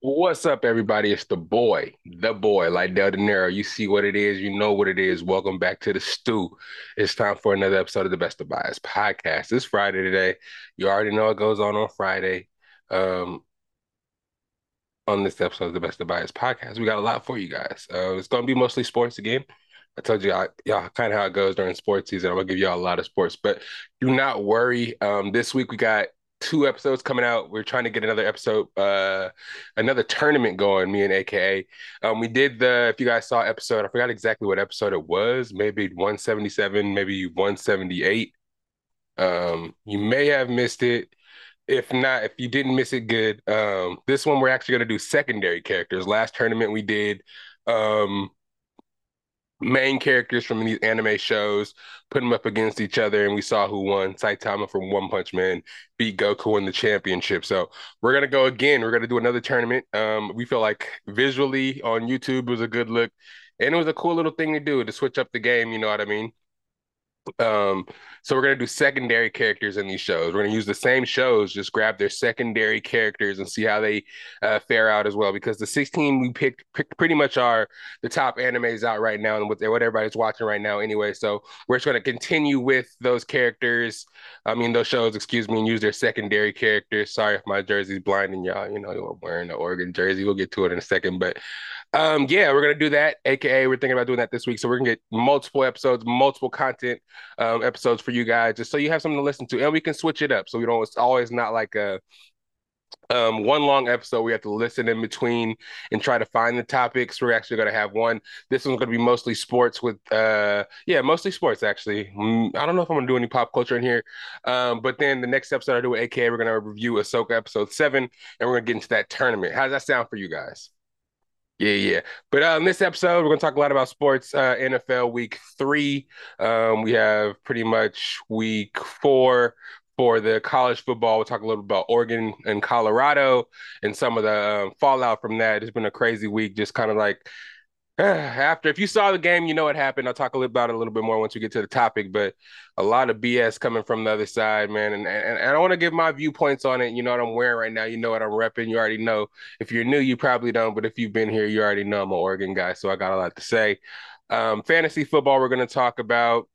What's up, everybody? It's the boy, the boy, Lydell Dinero. You see what it is, you know what it is. Welcome back to the stew. It's time for another episode of the Best of Bias podcast. It's Friday today. You already know what goes on on Friday. Um, on this episode of the Best of Bias podcast, we got a lot for you guys. Uh, it's going to be mostly sports again. I told you, I, yeah, kind of how it goes during sports season. I'm gonna give you all a lot of sports, but do not worry. Um, this week we got two episodes coming out. We're trying to get another episode, uh, another tournament going. Me and AKA, um, we did the. If you guys saw episode, I forgot exactly what episode it was. Maybe 177, maybe 178. Um, you may have missed it. If not, if you didn't miss it, good. Um, this one we're actually gonna do secondary characters. Last tournament we did. Um, main characters from these anime shows, put them up against each other, and we saw who won. Saitama from One Punch Man beat Goku in the championship. So we're gonna go again. We're gonna do another tournament. Um, we feel like visually on YouTube was a good look, and it was a cool little thing to do to switch up the game. You know what I mean? Um, so we're gonna do secondary characters in these shows. We're gonna use the same shows, just grab their secondary characters and see how they uh, fare out as well. Because the 16 we picked, picked pretty much are the top animes out right now and what, what everybody's watching right now anyway. So we're just gonna continue with those characters. I mean those shows, excuse me, and use their secondary characters. Sorry if my jersey's blinding y'all. You know, wearing the Oregon jersey. We'll get to it in a second, but um, yeah, we're gonna do that. AKA, we're thinking about doing that this week. So we're gonna get multiple episodes, multiple content um, episodes for you guys, just so you have something to listen to, and we can switch it up. So we don't. It's always not like a um, one long episode. We have to listen in between and try to find the topics. We're actually going to have one. This one's going to be mostly sports with, uh, yeah, mostly sports actually. Mm, I don't know if I'm going to do any pop culture in here. Um, but then the next episode I do with AK, we're going to review Ahsoka episode seven, and we're going to get into that tournament. How does that sound for you guys? Yeah, yeah. But um, this episode, we're going to talk a lot about sports. Uh, NFL week three. Um, we have pretty much week four for the college football. We'll talk a little bit about Oregon and Colorado and some of the um, fallout from that. It's been a crazy week, just kind of like after if you saw the game, you know what happened. I'll talk a little about it a little bit more once we get to the topic, but a lot of BS coming from the other side, man. And and, and I want to give my viewpoints on it. You know what I'm wearing right now. You know what I'm repping. You already know. If you're new, you probably don't, but if you've been here, you already know I'm an Oregon guy, so I got a lot to say. Um, fantasy football, we're gonna talk about,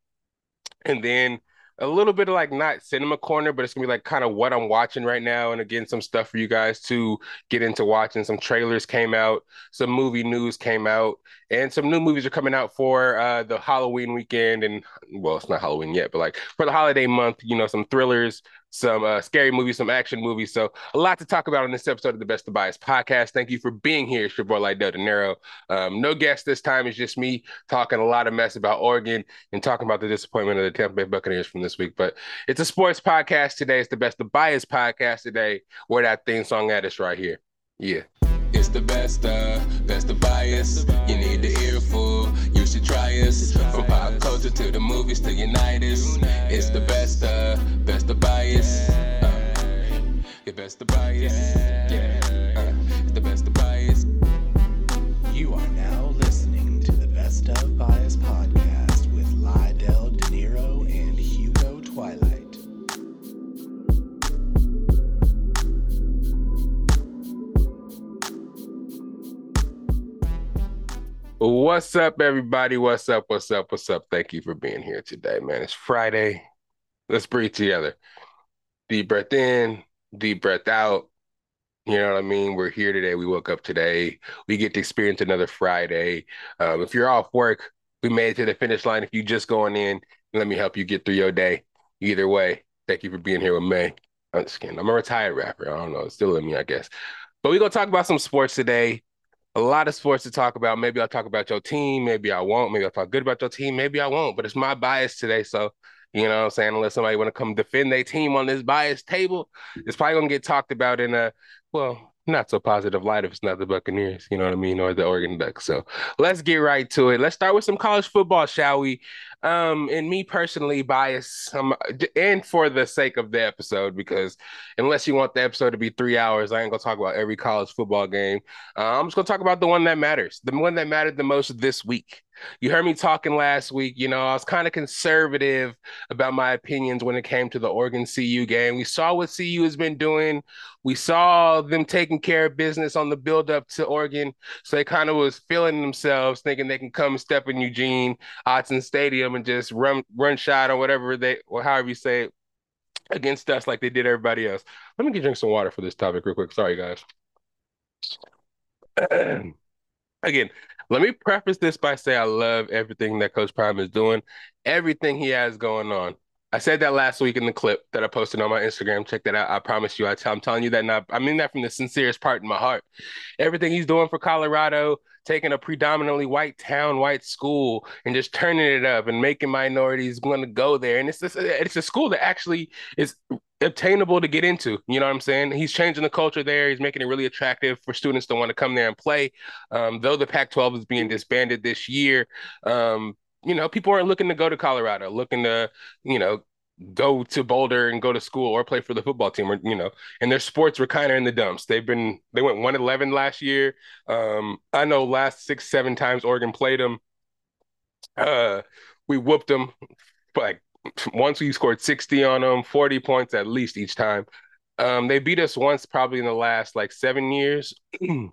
and then a little bit of like not cinema corner, but it's gonna be like kind of what I'm watching right now. And again, some stuff for you guys to get into watching. Some trailers came out, some movie news came out, and some new movies are coming out for uh, the Halloween weekend. And well, it's not Halloween yet, but like for the holiday month, you know, some thrillers, some uh, scary movies, some action movies. So a lot to talk about on this episode of the Best of Bias podcast. Thank you for being here. It's your boy Lydell Dinero. Um, no guest this time. It's just me talking a lot of mess about Oregon and talking about the disappointment of the Tampa Bay Buccaneers from this week. But it's a sports podcast today. It's the Best of Bias podcast today. Where that theme song at is right here. Yeah. It's the best of, best of bias. You need the earful, us. From pop culture to the movies to unite us. It's the best of, best of bias. Uh, your best of bias. Yeah, What's up, everybody? What's up? What's up? What's up? Thank you for being here today, man. It's Friday. Let's breathe together. Deep breath in, deep breath out. You know what I mean? We're here today. We woke up today. We get to experience another Friday. Um, if you're off work, we made it to the finish line. If you're just going in, let me help you get through your day. Either way, thank you for being here with me. I'm just kidding. I'm a retired rapper. I don't know. It's still in me, I guess. But we're gonna talk about some sports today a lot of sports to talk about. Maybe I'll talk about your team. Maybe I won't. Maybe I'll talk good about your team. Maybe I won't. But it's my bias today. So, you know what I'm saying? Unless somebody want to come defend their team on this bias table, it's probably going to get talked about in a, well, not so positive light if it's not the Buccaneers, you know what I mean, or the Oregon Ducks. So let's get right to it. Let's start with some college football, shall we? Um, and me personally, bias, um, and for the sake of the episode, because unless you want the episode to be three hours, I ain't gonna talk about every college football game. Uh, I'm just gonna talk about the one that matters, the one that mattered the most this week. You heard me talking last week. You know, I was kind of conservative about my opinions when it came to the Oregon CU game. We saw what CU has been doing. We saw them taking care of business on the build up to Oregon. So they kind of was feeling themselves, thinking they can come step in Eugene, Autzen Stadium, and just run run shot or whatever they or however you say it against us like they did everybody else. Let me get drink some water for this topic real quick. Sorry, guys. Again, let me preface this by saying I love everything that Coach Prime is doing, everything he has going on. I said that last week in the clip that I posted on my Instagram. Check that out. I promise you. I t- I'm telling you that now. I mean that from the sincerest part in my heart. Everything he's doing for Colorado, taking a predominantly white town, white school, and just turning it up and making minorities want to go there. And it's it's a school that actually is obtainable to get into. You know what I'm saying? He's changing the culture there. He's making it really attractive for students to want to come there and play. Um, though the Pac-12 is being disbanded this year, um, you know, people aren't looking to go to Colorado, looking to, you know, go to Boulder and go to school or play for the football team or you know and their sports were kind of in the dumps. They've been they went 111 last year. Um I know last 6 7 times Oregon played them uh we whooped them like once we scored 60 on them 40 points at least each time. Um they beat us once probably in the last like 7 years and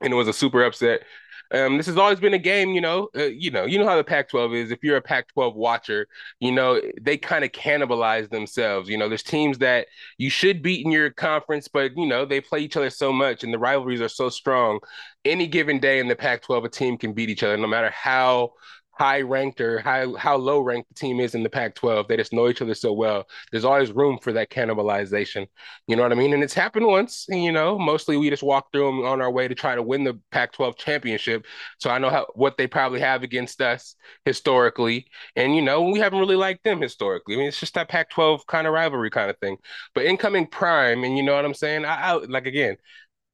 it was a super upset um, this has always been a game, you know. Uh, you know, you know how the Pac-12 is. If you're a Pac-12 watcher, you know they kind of cannibalize themselves. You know, there's teams that you should beat in your conference, but you know they play each other so much, and the rivalries are so strong. Any given day in the Pac-12, a team can beat each other, no matter how high ranked or how how low ranked the team is in the Pac-12. They just know each other so well. There's always room for that cannibalization. You know what I mean? And it's happened once. You know, mostly we just walk through them on our way to try to win the Pac-12 championship. So I know how what they probably have against us historically, and you know we haven't really liked them historically. I mean, it's just that Pac-12 kind of rivalry kind of thing. But incoming prime, and you know what I'm saying? I, I like again.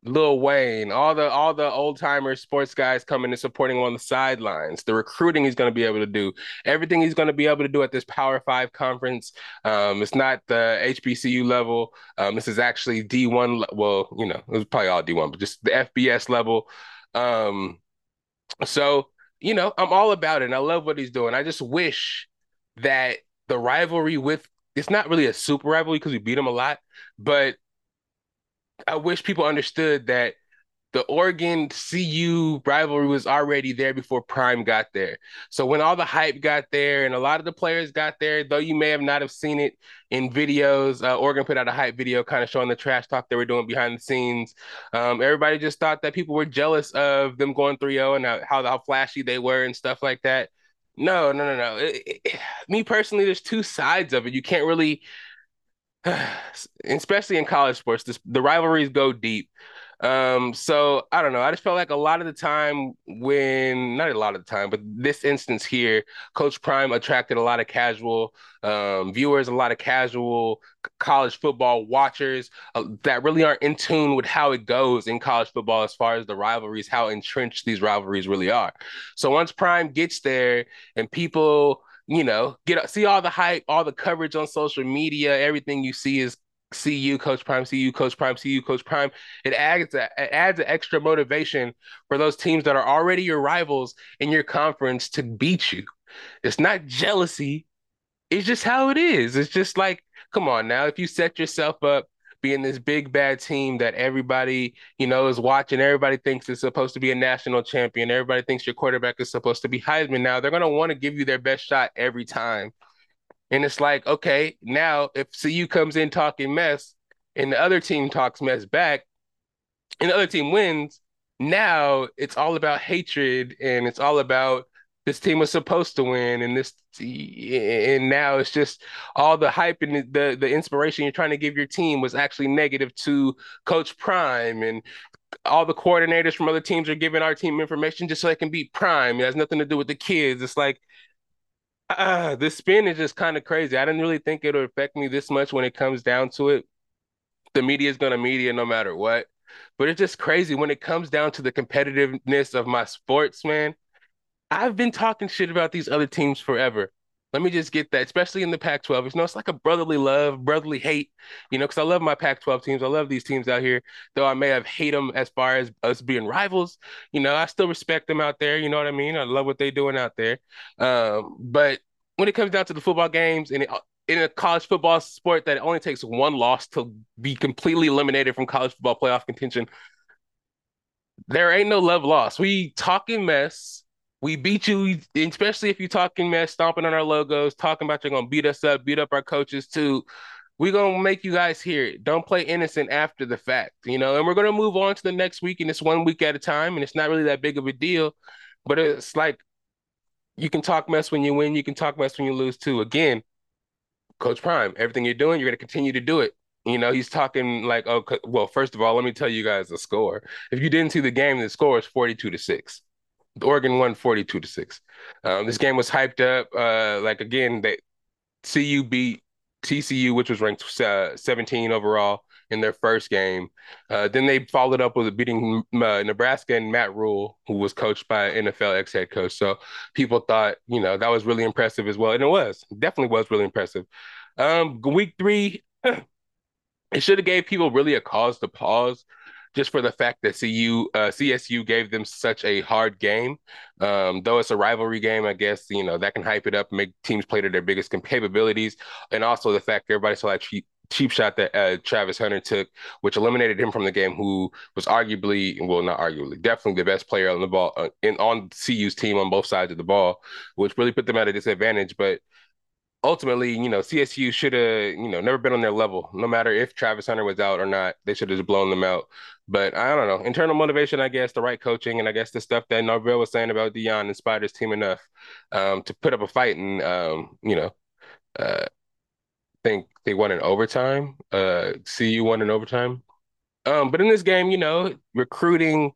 Lil Wayne, all the all the old timers, sports guys coming and supporting him on the sidelines. The recruiting he's going to be able to do, everything he's going to be able to do at this Power Five conference. Um, it's not the HBCU level. Um, this is actually D one. Well, you know, it was probably all D one, but just the FBS level. Um, so you know, I'm all about it. and I love what he's doing. I just wish that the rivalry with it's not really a super rivalry because we beat him a lot, but I wish people understood that the Oregon CU rivalry was already there before Prime got there. So when all the hype got there and a lot of the players got there, though you may have not have seen it in videos, uh, Oregon put out a hype video kind of showing the trash talk they were doing behind the scenes. Um, everybody just thought that people were jealous of them going 3-0 and how, how flashy they were and stuff like that. No, no, no, no. It, it, me personally, there's two sides of it. You can't really especially in college sports, this, the rivalries go deep. Um, so I don't know. I just felt like a lot of the time when not a lot of the time, but this instance here, Coach Prime attracted a lot of casual um, viewers, a lot of casual college football watchers uh, that really aren't in tune with how it goes in college football as far as the rivalries, how entrenched these rivalries really are. So once Prime gets there and people you know, get see all the hype, all the coverage on social media, everything you see is CU Coach Prime, CU Coach Prime, CU Coach Prime. It adds a, it adds an extra motivation for those teams that are already your rivals in your conference to beat you. It's not jealousy. It's just how it is. It's just like, come on now, if you set yourself up being this big bad team that everybody you know is watching. Everybody thinks it's supposed to be a national champion. Everybody thinks your quarterback is supposed to be Heisman. Now they're gonna want to give you their best shot every time. And it's like, okay, now if CU comes in talking mess and the other team talks mess back and the other team wins, now it's all about hatred and it's all about this team was supposed to win and this and now it's just all the hype and the the inspiration you're trying to give your team was actually negative to coach prime and all the coordinators from other teams are giving our team information just so they can beat prime. It has nothing to do with the kids. It's like uh, the spin is just kind of crazy. I didn't really think it would affect me this much when it comes down to it. The media is going to media no matter what. But it's just crazy when it comes down to the competitiveness of my sports man I've been talking shit about these other teams forever. let me just get that, especially in the Pac-12. You know, it's like a brotherly love, brotherly hate, you know, because I love my Pac-12 teams. I love these teams out here, though I may have hate them as far as us being rivals. You know, I still respect them out there. You know what I mean? I love what they're doing out there. Um, but when it comes down to the football games and it, in a college football sport that only takes one loss to be completely eliminated from college football playoff contention, there ain't no love lost. We talking mess we beat you, especially if you're talking mess, stomping on our logos, talking about you're gonna beat us up, beat up our coaches too. We're gonna make you guys hear it. Don't play innocent after the fact, you know. And we're gonna move on to the next week, and it's one week at a time, and it's not really that big of a deal. But it's like you can talk mess when you win, you can talk mess when you lose too. Again, Coach Prime, everything you're doing, you're gonna continue to do it. You know, he's talking like, oh, well, first of all, let me tell you guys the score. If you didn't see the game, the score is 42 to 6. Oregon won 42 to 6. Um, this game was hyped up. Uh, like again, they CU beat TCU, which was ranked uh, 17 overall in their first game. Uh, then they followed up with beating uh, Nebraska and Matt Rhule, who was coached by NFL ex head coach. So people thought, you know, that was really impressive as well. And it was, definitely was really impressive. Um, week three, it should have gave people really a cause to pause just for the fact that CU uh, CSU gave them such a hard game. Um, though it's a rivalry game, I guess you know that can hype it up, make teams play to their biggest capabilities, and also the fact everybody saw that cheap cheap shot that uh, Travis Hunter took, which eliminated him from the game, who was arguably, well, not arguably, definitely the best player on the ball uh, in on CU's team on both sides of the ball, which really put them at a disadvantage. But ultimately, you know, CSU should have, you know, never been on their level. No matter if Travis Hunter was out or not, they should have just blown them out. But I don't know. Internal motivation, I guess, the right coaching, and I guess the stuff that Norvell was saying about Deion inspired his team enough um, to put up a fight and, um, you know, uh, think they won in overtime. Uh, CU won in overtime. Um, but in this game, you know, recruiting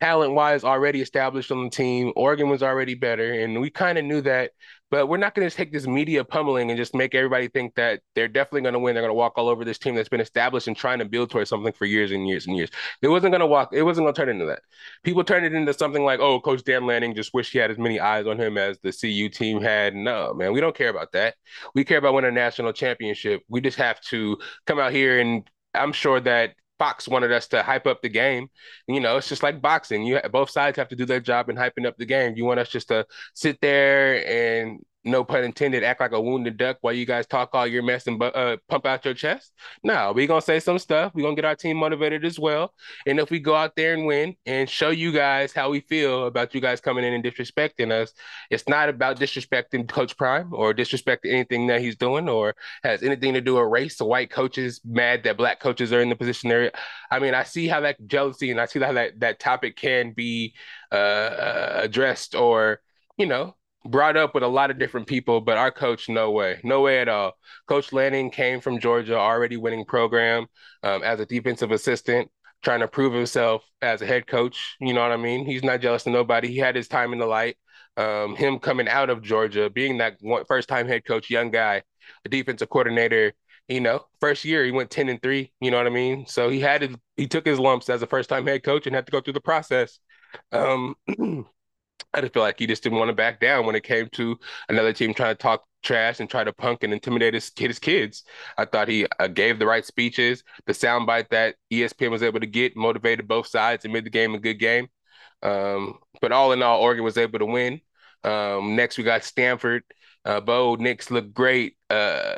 talent wise already established on the team. Oregon was already better, and we kind of knew that. But we're not going to take this media pummeling and just make everybody think that they're definitely going to win. They're going to walk all over this team that's been established and trying to build towards something for years and years and years. It wasn't going to walk. It wasn't going to turn into that. People turned it into something like, "Oh, Coach Dan Lanning just wish he had as many eyes on him as the CU team had." No, man, we don't care about that. We care about winning a national championship. We just have to come out here and I'm sure that Fox wanted us to hype up the game. You know, it's just like boxing. You both sides have to do their job in hyping up the game. You want us just to sit there and no pun intended, act like a wounded duck while you guys talk all your mess and uh, pump out your chest. No, we're going to say some stuff. We're going to get our team motivated as well. And if we go out there and win and show you guys how we feel about you guys coming in and disrespecting us, it's not about disrespecting Coach Prime or disrespecting anything that he's doing or has anything to do with race or white coaches mad that black coaches are in the position they're I mean, I see how that jealousy and I see how that, that topic can be uh, uh addressed or, you know, brought up with a lot of different people, but our coach, no way, no way at all. Coach Lanning came from Georgia, already winning program um, as a defensive assistant, trying to prove himself as a head coach. You know what I mean? He's not jealous of nobody. He had his time in the light. Um, him coming out of Georgia, being that first time head coach, young guy, a defensive coordinator. You know, first year he went ten and three. You know what I mean? So he had to, he took his lumps as a first time head coach and had to go through the process. Um, I just feel like he just didn't want to back down when it came to another team trying to talk trash and try to punk and intimidate his, his kids. I thought he uh, gave the right speeches. The soundbite that ESPN was able to get motivated both sides and made the game a good game. Um, but all in all, Oregon was able to win. Um, next, we got Stanford. Uh, Bo Nix looked great. Uh,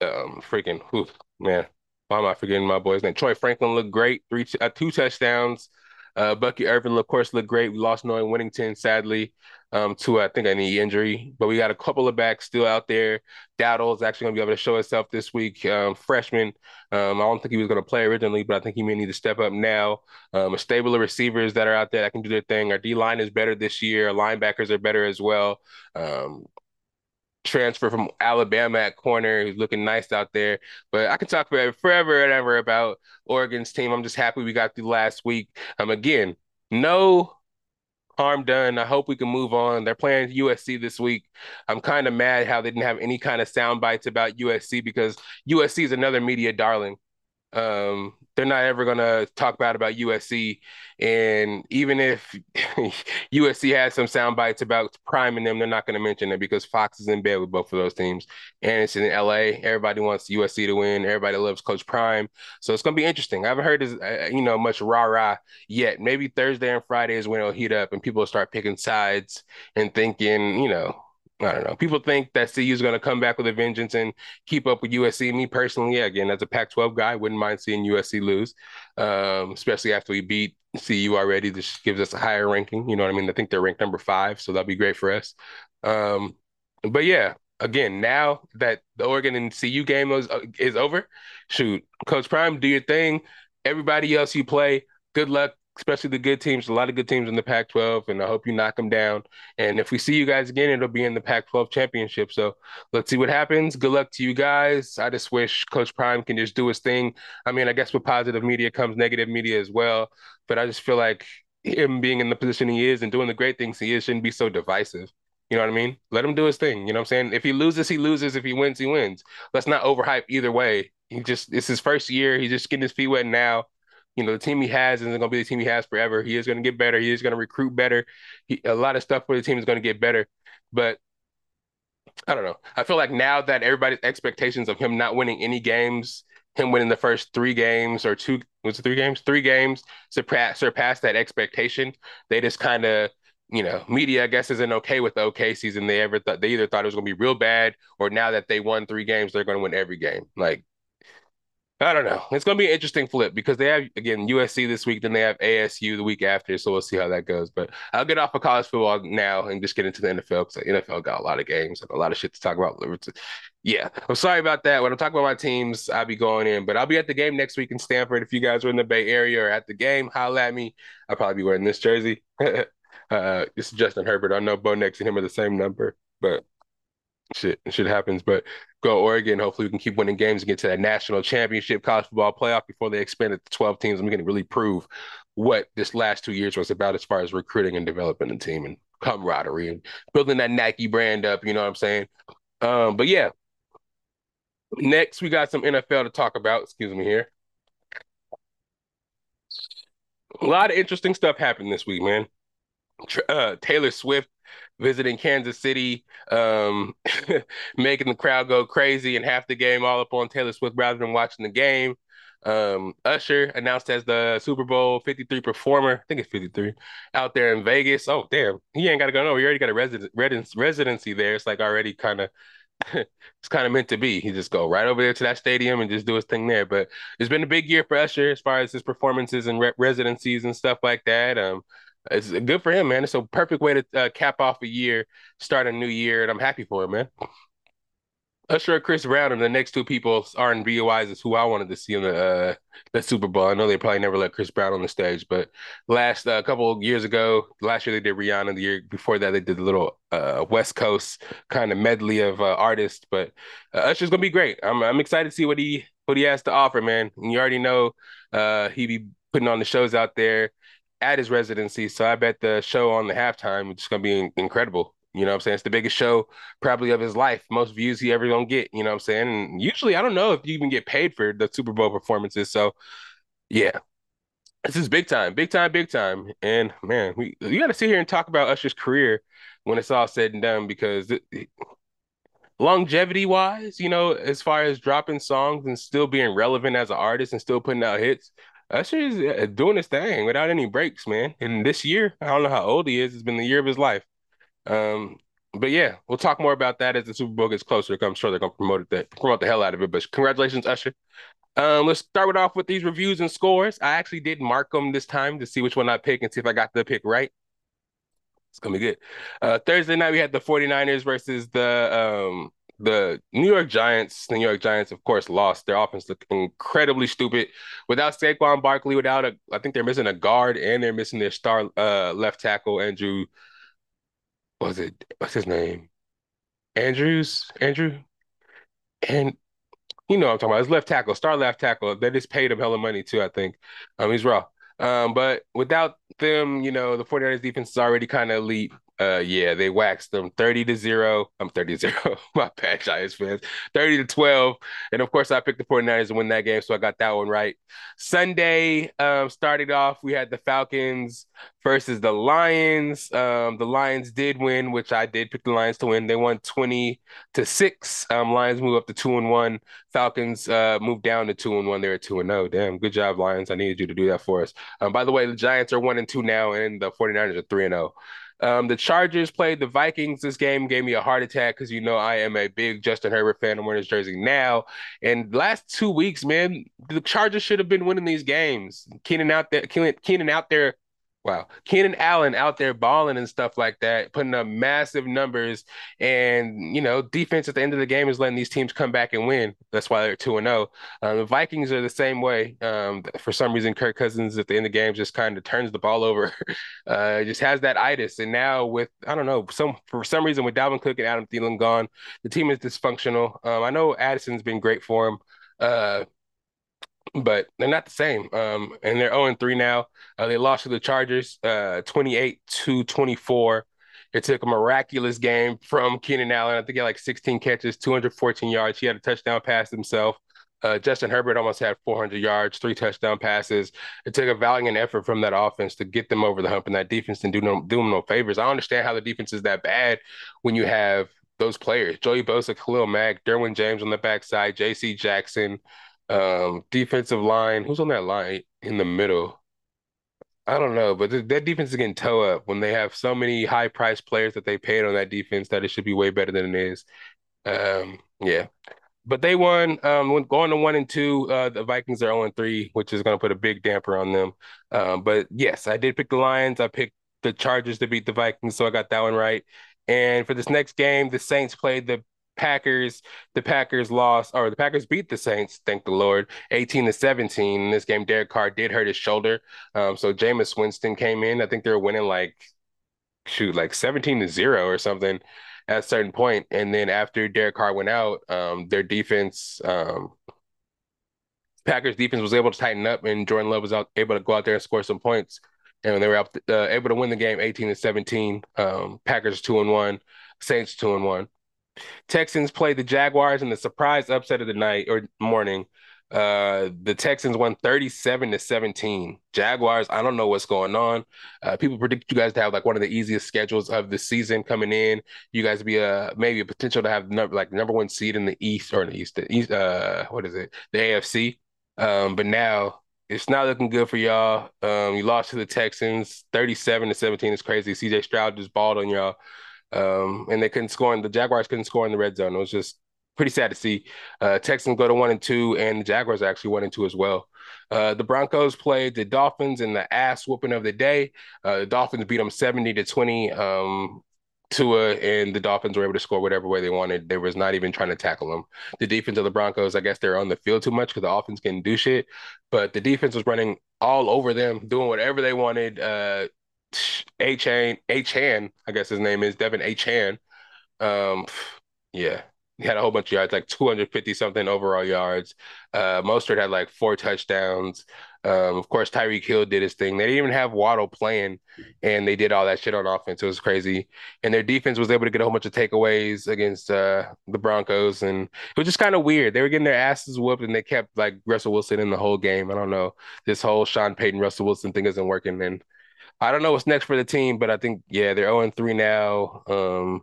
um, freaking, whew, man, why am I forgetting my boy's name? Troy Franklin looked great. Three, uh, two touchdowns. Uh, Bucky Irving, of course, looked great. We lost Noah Whittington, sadly, um, to I think a knee injury, but we got a couple of backs still out there. Dowdell is actually going to be able to show himself this week. Um, freshman, um, I don't think he was going to play originally, but I think he may need to step up now. Um, a stable of receivers that are out there that can do their thing. Our D line is better this year. Our linebackers are better as well. Um, transfer from Alabama at corner. He's looking nice out there. But I can talk forever, forever and ever about Oregon's team. I'm just happy we got through last week. Um, again, no harm done. I hope we can move on. They're playing USC this week. I'm kind of mad how they didn't have any kind of sound bites about USC because USC is another media darling. Um, they're not ever gonna talk bad about USC. And even if USC has some sound bites about priming them, they're not gonna mention it because Fox is in bed with both of those teams. And it's in LA. Everybody wants USC to win. Everybody loves Coach Prime. So it's gonna be interesting. I haven't heard this, uh, you know, much rah rah yet. Maybe Thursday and Friday is when it'll heat up and people start picking sides and thinking, you know, I don't know. People think that CU is going to come back with a vengeance and keep up with USC. Me personally, again, as a Pac-12 guy, wouldn't mind seeing USC lose, um, especially after we beat CU already. This gives us a higher ranking. You know what I mean? I think they're ranked number five, so that'd be great for us. Um, but yeah, again, now that the Oregon and CU game is, is over, shoot, Coach Prime, do your thing. Everybody else you play, good luck especially the good teams, a lot of good teams in the Pac 12, and I hope you knock them down. And if we see you guys again, it'll be in the Pac 12 championship. So let's see what happens. Good luck to you guys. I just wish Coach Prime can just do his thing. I mean, I guess with positive media comes negative media as well, but I just feel like him being in the position he is and doing the great things he is shouldn't be so divisive. You know what I mean? Let him do his thing. You know what I'm saying? If he loses, he loses. If he wins, he wins. Let's not overhype either way. He just it's his first year. He's just getting his feet wet now you know, the team he has isn't going to be the team he has forever. He is going to get better. He is going to recruit better. He, a lot of stuff for the team is going to get better. But I don't know. I feel like now that everybody's expectations of him not winning any games, him winning the first three games or two, was it three games? Three games surpass surpassed that expectation. They just kind of you know, media I guess isn't okay with the OK season. They ever thought they either thought it was gonna be real bad, or now that they won three games, they're gonna win every game. Like I don't know. It's going to be an interesting flip because they have again USC this week, then they have ASU the week after. So we'll see how that goes. But I'll get off of college football now and just get into the NFL because the NFL got a lot of games and a lot of shit to talk about. Yeah, I'm sorry about that. When I'm talking about my teams, I'll be going in, but I'll be at the game next week in Stanford. If you guys are in the Bay Area or at the game, holla at me. I'll probably be wearing this jersey. uh, this is Justin Herbert. I know Bo Nix and him are the same number, but shit shit happens. But go Oregon. Hopefully we can keep winning games and get to that national championship college football playoff before they expand it to 12 teams. And we can really prove what this last two years was about as far as recruiting and developing the team and camaraderie and building that Nike brand up. You know what I'm saying? Um, but yeah. Next, we got some NFL to talk about. Excuse me here. A lot of interesting stuff happened this week, man. Uh, Taylor Swift visiting Kansas City, um, making the crowd go crazy and half the game all up on Taylor Swift rather than watching the game. Um, Usher announced as the Super Bowl 53 performer, I think it's 53, out there in Vegas. Oh, damn, he ain't got to go no. He already got a resident, residency there. It's like already kind of it's kind of meant to be. He just go right over there to that stadium and just do his thing there. But it's been a big year for Usher as far as his performances and re- residencies and stuff like that. Um, it's good for him, man. It's a perfect way to uh, cap off a year, start a new year, and I'm happy for him, man. Usher, Chris Brown, and the next two people R and B wise is who I wanted to see in the uh, the Super Bowl. I know they probably never let Chris Brown on the stage, but last a uh, couple years ago, last year they did Rihanna. The year before that, they did a little uh, West Coast kind of medley of uh, artists. But uh, Usher's gonna be great. I'm I'm excited to see what he what he has to offer, man. And you already know uh, he be putting on the shows out there at his residency. So I bet the show on the halftime is going to be incredible. You know what I'm saying? It's the biggest show probably of his life, most views he ever gonna get. You know what I'm saying? And usually I don't know if you even get paid for the Super Bowl performances. So yeah, this is big time, big time, big time. And man, we you got to sit here and talk about Usher's career when it's all said and done because it, longevity wise, you know, as far as dropping songs and still being relevant as an artist and still putting out hits, Usher is uh, doing his thing without any breaks, man. And this year, I don't know how old he is. It's been the year of his life. Um, but yeah, we'll talk more about that as the Super Bowl gets closer. I'm sure they're gonna promote it, promote the hell out of it. But congratulations, Usher. Um, let's start it off with these reviews and scores. I actually did mark them this time to see which one I pick and see if I got the pick right. It's gonna be good. Uh, Thursday night we had the 49ers versus the um the New York Giants, the New York Giants, of course, lost. Their offense looked incredibly stupid. Without Saquon Barkley, without a, I think they're missing a guard and they're missing their star uh, left tackle, Andrew. Was it? What's his name? Andrews? Andrew? And you know I'm talking about. His left tackle, star left tackle. They just paid him hella money too, I think. Um, he's raw. Um, but without them, you know, the 49ers defense is already kind of elite. Uh, yeah, they waxed them 30 to 0. I'm 30 to 0. My bad, Giants fans. 30 to 12. And of course, I picked the 49ers to win that game, so I got that one right. Sunday, um, started off, we had the Falcons versus the Lions. Um, the Lions did win, which I did pick the Lions to win. They won 20 to 6. Um, Lions move up to 2 and 1. Falcons uh moved down to 2 and 1. They're at 2 and 0. Damn, good job, Lions. I needed you to do that for us. Um, by the way, the Giants are 1 and 2 now, and the 49ers are 3 and 0. Um, the Chargers played the Vikings. This game gave me a heart attack because you know I am a big Justin Herbert fan. I'm wearing his jersey now. And last two weeks, man, the Chargers should have been winning these games. Keenan out there, Keenan, Keenan out there Wow. Keenan Allen out there balling and stuff like that, putting up massive numbers. And, you know, defense at the end of the game is letting these teams come back and win. That's why they're 2 and 0. Um, the Vikings are the same way. Um, for some reason, Kirk Cousins at the end of the game just kind of turns the ball over, uh, just has that itis. And now, with, I don't know, some for some reason, with Dalvin Cook and Adam Thielen gone, the team is dysfunctional. Um, I know Addison's been great for him. Uh, but they're not the same. Um, and they're 0 3 now. Uh, they lost to the Chargers uh 28 to 24. It took a miraculous game from Keenan Allen. I think he had like 16 catches, 214 yards. He had a touchdown pass himself. Uh, Justin Herbert almost had 400 yards, three touchdown passes. It took a valiant effort from that offense to get them over the hump, and that defense didn't do, no, do them no favors. I understand how the defense is that bad when you have those players Joey Bosa, Khalil Mack, Derwin James on the backside, J.C. Jackson, um, defensive line. Who's on that line in the middle? I don't know, but th that defense is getting toe up when they have so many high priced players that they paid on that defense that it should be way better than it is. Um, yeah. But they won. Um, going to one and two, uh, the Vikings are 0 and 3, which is going to put a big damper on them. Um, but yes, I did pick the Lions. I picked the Chargers to beat the Vikings, so I got that one right. And for this next game, the Saints played the Packers, the Packers lost, or the Packers beat the Saints, thank the Lord, 18 to 17. In this game, Derek Carr did hurt his shoulder. Um, so Jameis Winston came in. I think they were winning like, shoot, like 17 to 0 or something at a certain point. And then after Derek Carr went out, um, their defense, um, Packers defense was able to tighten up, and Jordan Love was out, able to go out there and score some points. And they were to, uh, able to win the game 18 to 17. Um, Packers 2 and 1, Saints 2 and 1. Texans played the Jaguars in the surprise upset of the night or morning. Uh, the Texans won 37 to 17. Jaguars, I don't know what's going on. Uh, people predict you guys to have like one of the easiest schedules of the season coming in. You guys be a maybe a potential to have number like number one seed in the East or in the East, the East uh, what is it? The AFC. Um, but now it's not looking good for y'all. Um, you lost to the Texans 37 to 17. It's crazy. CJ Stroud just balled on y'all. Um, and they couldn't score, and the Jaguars couldn't score in the red zone. It was just pretty sad to see. Uh, Texans go to one and two, and the Jaguars actually one and two as well. Uh, the Broncos played the Dolphins in the ass whooping of the day. Uh, the Dolphins beat them 70 to 20. Um, Tua and the Dolphins were able to score whatever way they wanted. They was not even trying to tackle them. The defense of the Broncos, I guess they're on the field too much because the offense can do shit. But the defense was running all over them, doing whatever they wanted. Uh, Achane, Achane, I guess his name is De'Von Achane. Um, yeah, he had a whole bunch of yards, like 250 something overall yards. Uh, Mostert had like four touchdowns. Um, of course, Tyreek Hill did his thing. They didn't even have Waddle playing, and they did all that shit on offense. It was crazy. And their defense was able to get a whole bunch of takeaways against uh, the Broncos, and it was just kind of weird. They were getting their asses whooped, and they kept like Russell Wilson in the whole game. I don't know. This whole Sean Payton Russell Wilson thing isn't working, and I don't know what's next for the team, but I think yeah, they're 0 3 now. Um,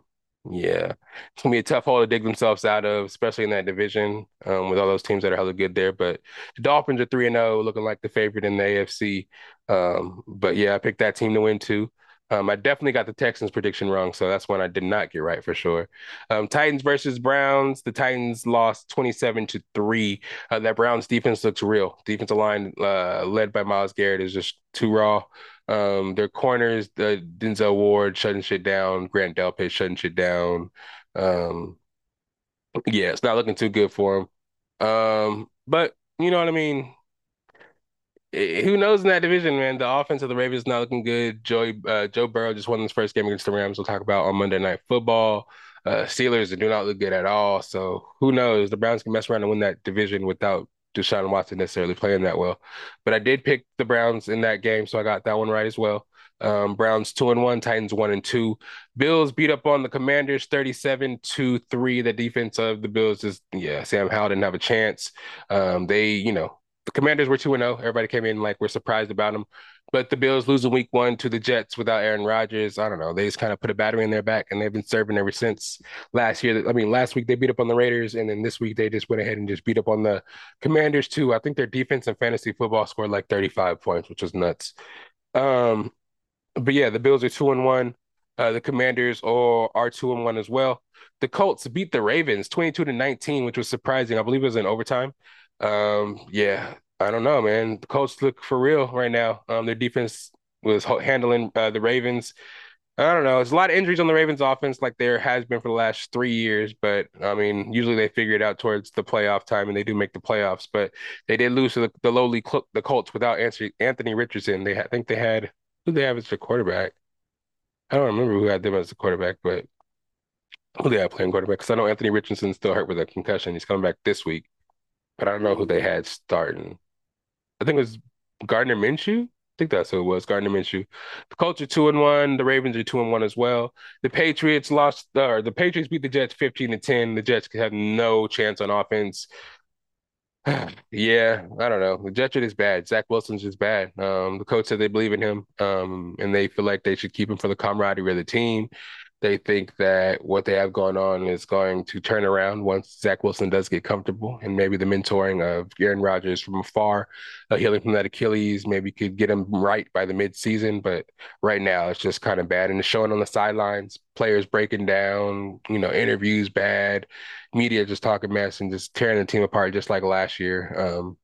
yeah, it's gonna be a tough hole to dig themselves out of, especially in that division um, with all those teams that are hella good there. But the Dolphins are three and zero, looking like the favorite in the AFC. Um, but yeah, I picked that team to win too. Um, I definitely got the Texans prediction wrong, so that's one I did not get right for sure. Um, Titans versus Browns. The Titans lost 27 to 3. Uh, that Browns defense looks real. Defensive line uh, led by Myles Garrett is just too raw. Um, their corners, the Denzel Ward shutting shit down, Grant Delpit shutting shit down. Um, yeah, it's not looking too good for them. Um, but you know what I mean? Who knows in that division, man? The offense of the Ravens is not looking good. Joey uh, Joe Burrow just won his first game against the Rams. We'll talk about on Monday Night Football. Uh, Steelers do not look good at all. So who knows? The Browns can mess around and win that division without Deshaun Watson necessarily playing that well. But I did pick the Browns in that game, so I got that one right as well. Um, Browns two and one, Titans one and two. Bills beat up on the Commanders 37 to three. The defense of the Bills is yeah, Sam Howell didn't have a chance. Um, they, you know, the Commanders were 2 0. Everybody came in like we're surprised about them. But the Bills losing week one to the Jets without Aaron Rodgers, I don't know. They just kind of put a battery in their back and they've been serving ever since last year. I mean, last week they beat up on the Raiders and then this week they just went ahead and just beat up on the Commanders too. I think their defense and fantasy football scored like 35 points, which was nuts. Um, but yeah, the Bills are two and one. Uh, the Commanders are, are two and one as well. The Colts beat the Ravens 22 to 19, which was surprising. I believe it was in overtime. Um, yeah, I don't know, man. The Colts look for real right now. Um, their defense was handling uh, the Ravens. I don't know. There's a lot of injuries on the Ravens offense, like there has been for the last three years. But I mean, usually they figure it out towards the playoff time, and they do make the playoffs. But they did lose to the, the lowly the Colts without Anthony Richardson. They I think they had who they have as their quarterback. I don't remember who had them as the quarterback, but who they have playing quarterback? Because I know Anthony Richardson's still hurt with a concussion. He's coming back this week, but I don't know who they had starting. I think it was Gardner Minshew. I think that's who it was, Gardner Minshew. The Colts are two and one. The Ravens are two and one as well. The Patriots lost, or the Patriots beat the Jets fifteen to ten. The Jets have no chance on offense. yeah, I don't know. The Jets are just bad. Zach Wilson's just bad. Um, the coach said they believe in him, um, and they feel like they should keep him for the camaraderie of the team. They think that what they have going on is going to turn around once Zach Wilson does get comfortable, and maybe the mentoring of Aaron Rodgers from afar, uh, healing from that Achilles, maybe could get him right by the midseason. But right now, it's just kind of bad, and it's showing on the sidelines. Players breaking down, you know, interviews bad, media just talking mess and just tearing the team apart, just like last year. Um,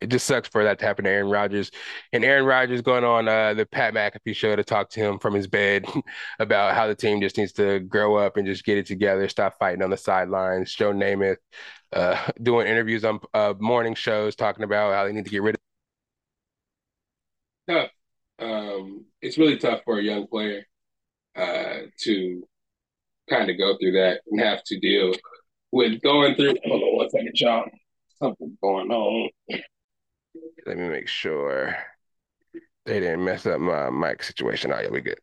it just sucks for that to happen to Aaron Rodgers. And Aaron Rodgers going on uh, the Pat McAfee show to talk to him from his bed about how the team just needs to grow up and just get it together, stop fighting on the sidelines. Joe Namath uh, doing interviews on uh, morning shows talking about how they need to get rid of. Tough. Um, it's really tough for a young player uh, to kind of go through that and have to deal with going through. Hold on one second, y'all. Something going on. Let me make sure they didn't mess up my mic situation. Oh, yeah, we good.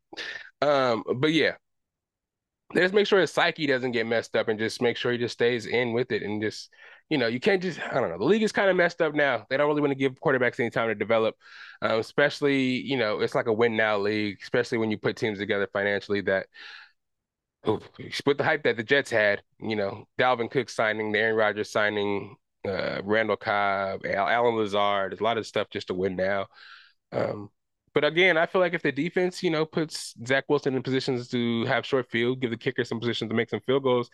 Um, but yeah, just make sure his psyche doesn't get messed up and just make sure he just stays in with it and just, you know, you can't just, I don't know, the league is kind of messed up now. They don't really want to give quarterbacks any time to develop, um, especially, you know, it's like a win now league, especially when you put teams together financially that, with the hype that the Jets had, you know, Dalvin Cook signing, the Aaron Rodgers signing, uh, Randall Cobb, Al- Allen Lazard. There's a lot of stuff just to win now. Um, but again, I feel like if the defense, you know, puts Zach Wilson in positions to have short field, give the kicker some positions to make some field goals,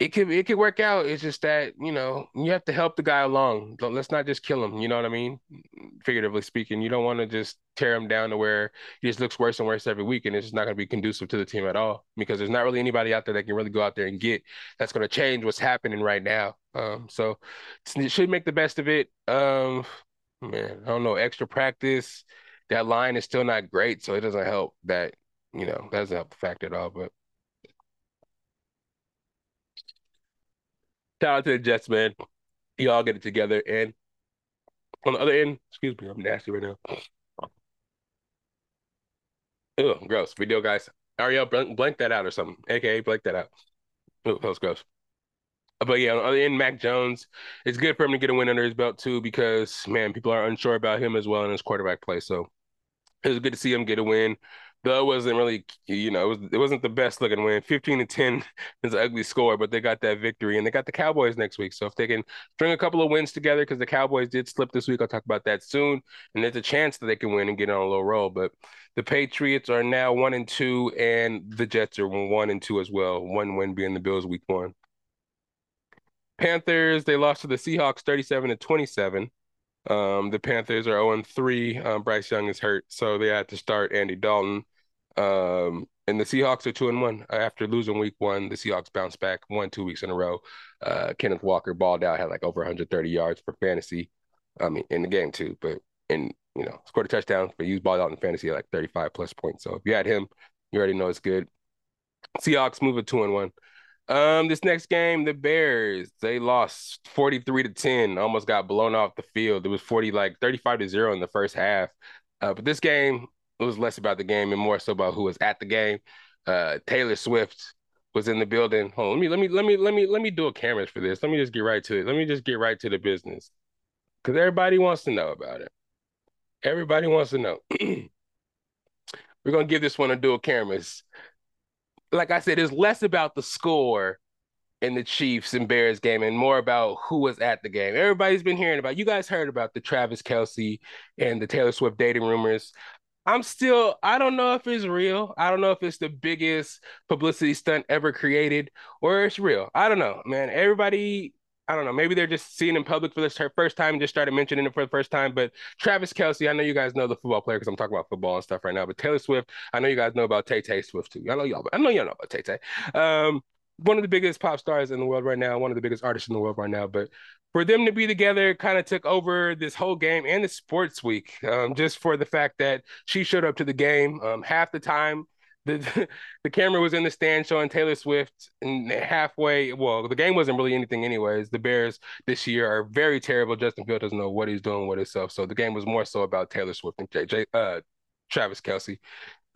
it could it could work out. It's just that you know you have to help the guy along. Let's not just kill him. You know what I mean? Figuratively speaking, you don't want to just tear him down to where he just looks worse and worse every week, and it's just not going to be conducive to the team at all. Because there's not really anybody out there that can really go out there and get that's going to change what's happening right now. Um, so it should make the best of it. Um, man, I don't know. Extra practice. That line is still not great, so it doesn't help. That you know that doesn't help the fact at all, but. Shout out to the Jets, man. Y'all get it together. And on the other end, excuse me, I'm nasty right now. Oh, gross. Video guys. Ariel, blank, blank that out or something. AKA blank that out. Oh, that was gross. But yeah, on the other end, Mac Jones, it's good for him to get a win under his belt too, because man, people are unsure about him as well in his quarterback play. So it was good to see him get a win though it wasn't really, you know, it was it wasn't the best looking win. 15 to 10 is an ugly score, but they got that victory and they got the Cowboys next week. So if they can string a couple of wins together, because the Cowboys did slip this week, I'll talk about that soon. And there's a chance that they can win and get on a low roll. But the Patriots are now one and two, and the Jets are one and two as well. One win being the Bills week one. Panthers, they lost to the Seahawks 37 to 27. Um, the Panthers are 0 3. Um, Bryce Young is hurt, so they had to start Andy Dalton. Um, and the Seahawks are 2 and 1 after losing week one. The Seahawks bounced back, won two weeks in a row. Uh, Kenneth Walker balled out, had like over 130 yards for fantasy. I mean, in the game too, but in you know, scored a touchdown, but he balled out in fantasy at like 35 plus points. So if you had him, you already know it's good. Seahawks move it two and one. Um, this next game, the Bears, they lost 43 to 10, almost got blown off the field. It was 40, like 35 to 0 in the first half. Uh, but this game, it was less about the game and more so about who was at the game. Uh, Taylor Swift was in the building. Hold on, let me let me let me let me let me do a cameras for this. Let me just get right to it. Let me just get right to the business. Cause everybody wants to know about it. Everybody wants to know. We're gonna give this one a dual cameras like I said, it's less about the score in the Chiefs and Bears game and more about who was at the game. Everybody's been hearing about. You guys heard about the Travis Kelce and the Taylor Swift dating rumors. I'm still, I don't know if it's real. I don't know if it's the biggest publicity stunt ever created or it's real. I don't know, man. Everybody I don't know. Maybe they're just seeing in public for this first time just started mentioning it for the first time. But Travis Kelce, I know you guys know the football player because I'm talking about football and stuff right now. But Taylor Swift, I know you guys know about Tay Tay Swift too. I know y'all. I know y'all know about Tay Tay. Um, one of the biggest pop stars in the world right now. One of the biggest artists in the world right now. But for them to be together, kind of took over this whole game and the sports week. Um, just for the fact that she showed up to the game um, half the time the the camera was in the stand showing Taylor Swift and halfway. Well, the game wasn't really anything anyways. The Bears this year are very terrible. Justin Field doesn't know what he's doing with himself. So the game was more so about Taylor Swift and JJ uh, Travis Kelce.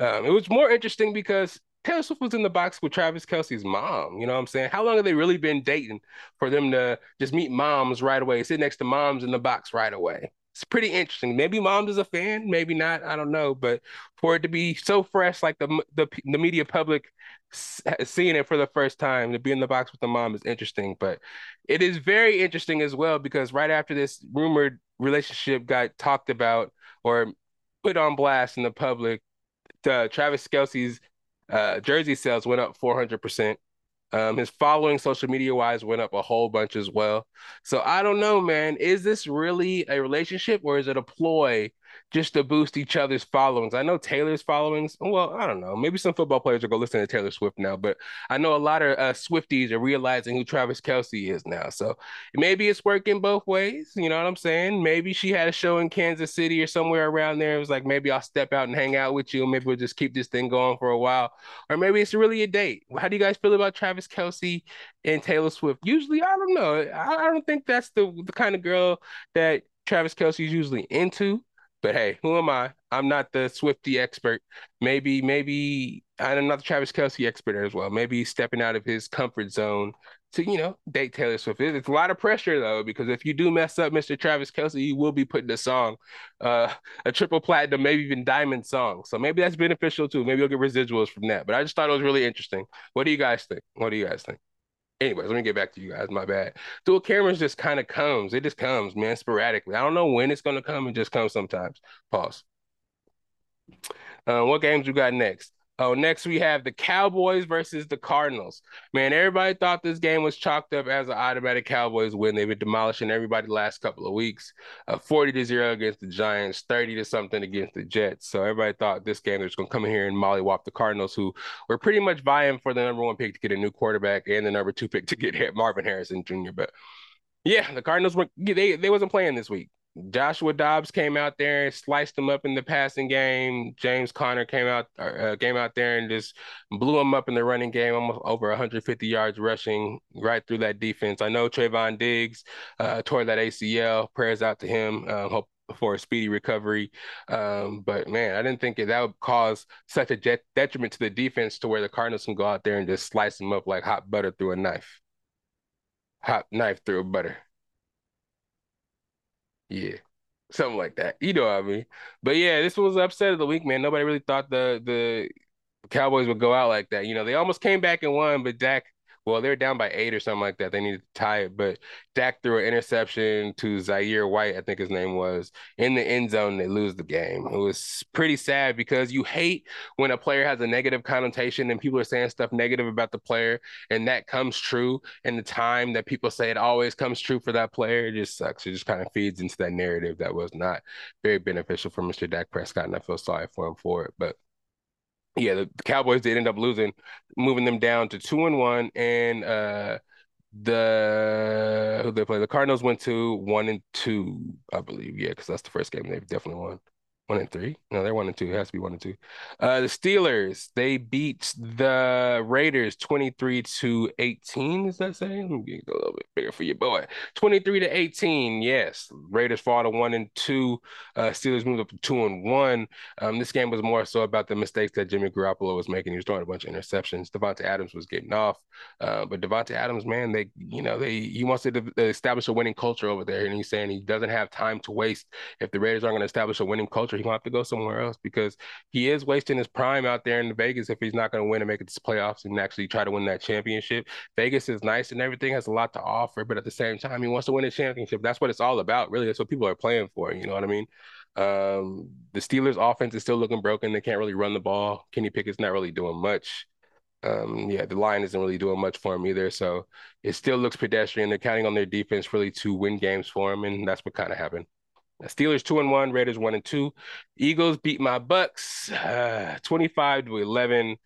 Um, it was more interesting because Taylor Swift was in the box with Travis Kelce's mom. You know what I'm saying? How long have they really been dating for them to just meet moms right away, sit next to moms in the box right away? It's pretty interesting. Maybe Moms is a fan, maybe not. I don't know, but for it to be so fresh, like the the the media public seeing it for the first time, to be in the box with the mom is interesting. But it is very interesting as well because right after this rumored relationship got talked about or put on blast in the public, the Travis Kelce's uh, jersey sales went up four hundred percent. Um, his following social media wise went up a whole bunch as well. So I don't know, man. Is this really a relationship or is it a ploy just to boost each other's followings. I know Taylor's followings. Well, I don't know. Maybe some football players are going to listen to Taylor Swift now, but I know a lot of uh, Swifties are realizing who Travis Kelce is now. So maybe it's working both ways. You know what I'm saying? Maybe she had a show in Kansas City or somewhere around there. It was like, maybe I'll step out and hang out with you. Maybe we'll just keep this thing going for a while. Or maybe it's really a date. How do you guys feel about Travis Kelce and Taylor Swift? Usually, I don't know. I, I don't think that's the, the kind of girl that Travis Kelce is usually into. But hey, who am I? I'm not the Swifty expert. Maybe, maybe I'm not the Travis Kelce expert as well. Maybe stepping out of his comfort zone to, you know, date Taylor Swift. It's a lot of pressure though, because if you do mess up Mr. Travis Kelce, you will be putting a song, uh, a triple platinum, maybe even diamond song. So maybe that's beneficial too. Maybe you'll get residuals from that. But I just thought it was really interesting. What do you guys think? What do you guys think? Anyways, let me get back to you guys. My bad. Dual cameras just kind of comes. It just comes, man, sporadically. I don't know when it's gonna come. It just comes sometimes. Pause. Uh, what games you got next? Oh, next we have the Cowboys versus the Cardinals. Man, everybody thought this game was chalked up as an automatic Cowboys win. They've been demolishing everybody the last couple of weeks. Uh, 40 to 0 against the Giants, 30 to something against the Jets. So everybody thought this game was going to come in here and mollywop the Cardinals, who were pretty much vying for the number one pick to get a new quarterback and the number two pick to get Marvin Harrison Jr. But yeah, the Cardinals were they they wasn't playing this week. Joshua Dobbs came out there and sliced him up in the passing game. James Conner came out uh, came out there and just blew him up in the running game, almost over 150 yards rushing right through that defense. I know Trevon Diggs uh, tore that ACL. Prayers out to him. Uh, hope for a speedy recovery. Um, but man, I didn't think that would cause such a detriment to the defense to where the Cardinals can go out there and just slice them up like hot butter through a knife. Hot knife through butter. Yeah. Something like that. You know what I mean? But yeah, this was upset of the week, man. Nobody really thought the the Cowboys would go out like that. You know, they almost came back and won, but Dak well, they're down by eight or something like that. They needed to tie it, but Dak threw an interception to Kyzir White, I think his name was, in the end zone. They lose the game. It was pretty sad because you hate when a player has a negative connotation and people are saying stuff negative about the player, and that comes true. And the time that people say it always comes true for that player, it just sucks. It just kind of feeds into that narrative that was not very beneficial for Mr. Dak Prescott, and I feel sorry for him for it. But yeah, the, Cowboys did end up losing, moving them down to two and one, and uh, the who they play the Cardinals went to one and two, I believe. Yeah, because that's the first game they've definitely won. One and three? No, they're one and two. It has to be one and two. Uh, the Steelers, they beat the Raiders 23 to 18. Is that saying? Let me get a little bit bigger for your boy. 23 to 18. Yes. Raiders fall to one and two. Uh, Steelers moved up to two and one. Um, this game was more so about the mistakes that Jimmy Garoppolo was making. He was throwing a bunch of interceptions. Davante Adams was getting off. Uh, but Davante Adams, man, they, you know, they he wants to establish a winning culture over there. And he's saying he doesn't have time to waste. If the Raiders aren't going to establish a winning culture, he gonna have to go somewhere else because he is wasting his prime out there in Vegas if he's not going to win and make it to the playoffs and actually try to win that championship. Vegas is nice and everything has a lot to offer, but at the same time, he wants to win a championship. That's what it's all about, really. That's what people are playing for. You know what I mean? Um, the Steelers' offense is still looking broken. They can't really run the ball. Kenny Pickett's not really doing much. Um, yeah, the line isn't really doing much for him either. So it still looks pedestrian. They're counting on their defense really to win games for him, and that's what kind of happened. Steelers two and one, Raiders one and two. Eagles beat my Bucks uh, 25 to 11.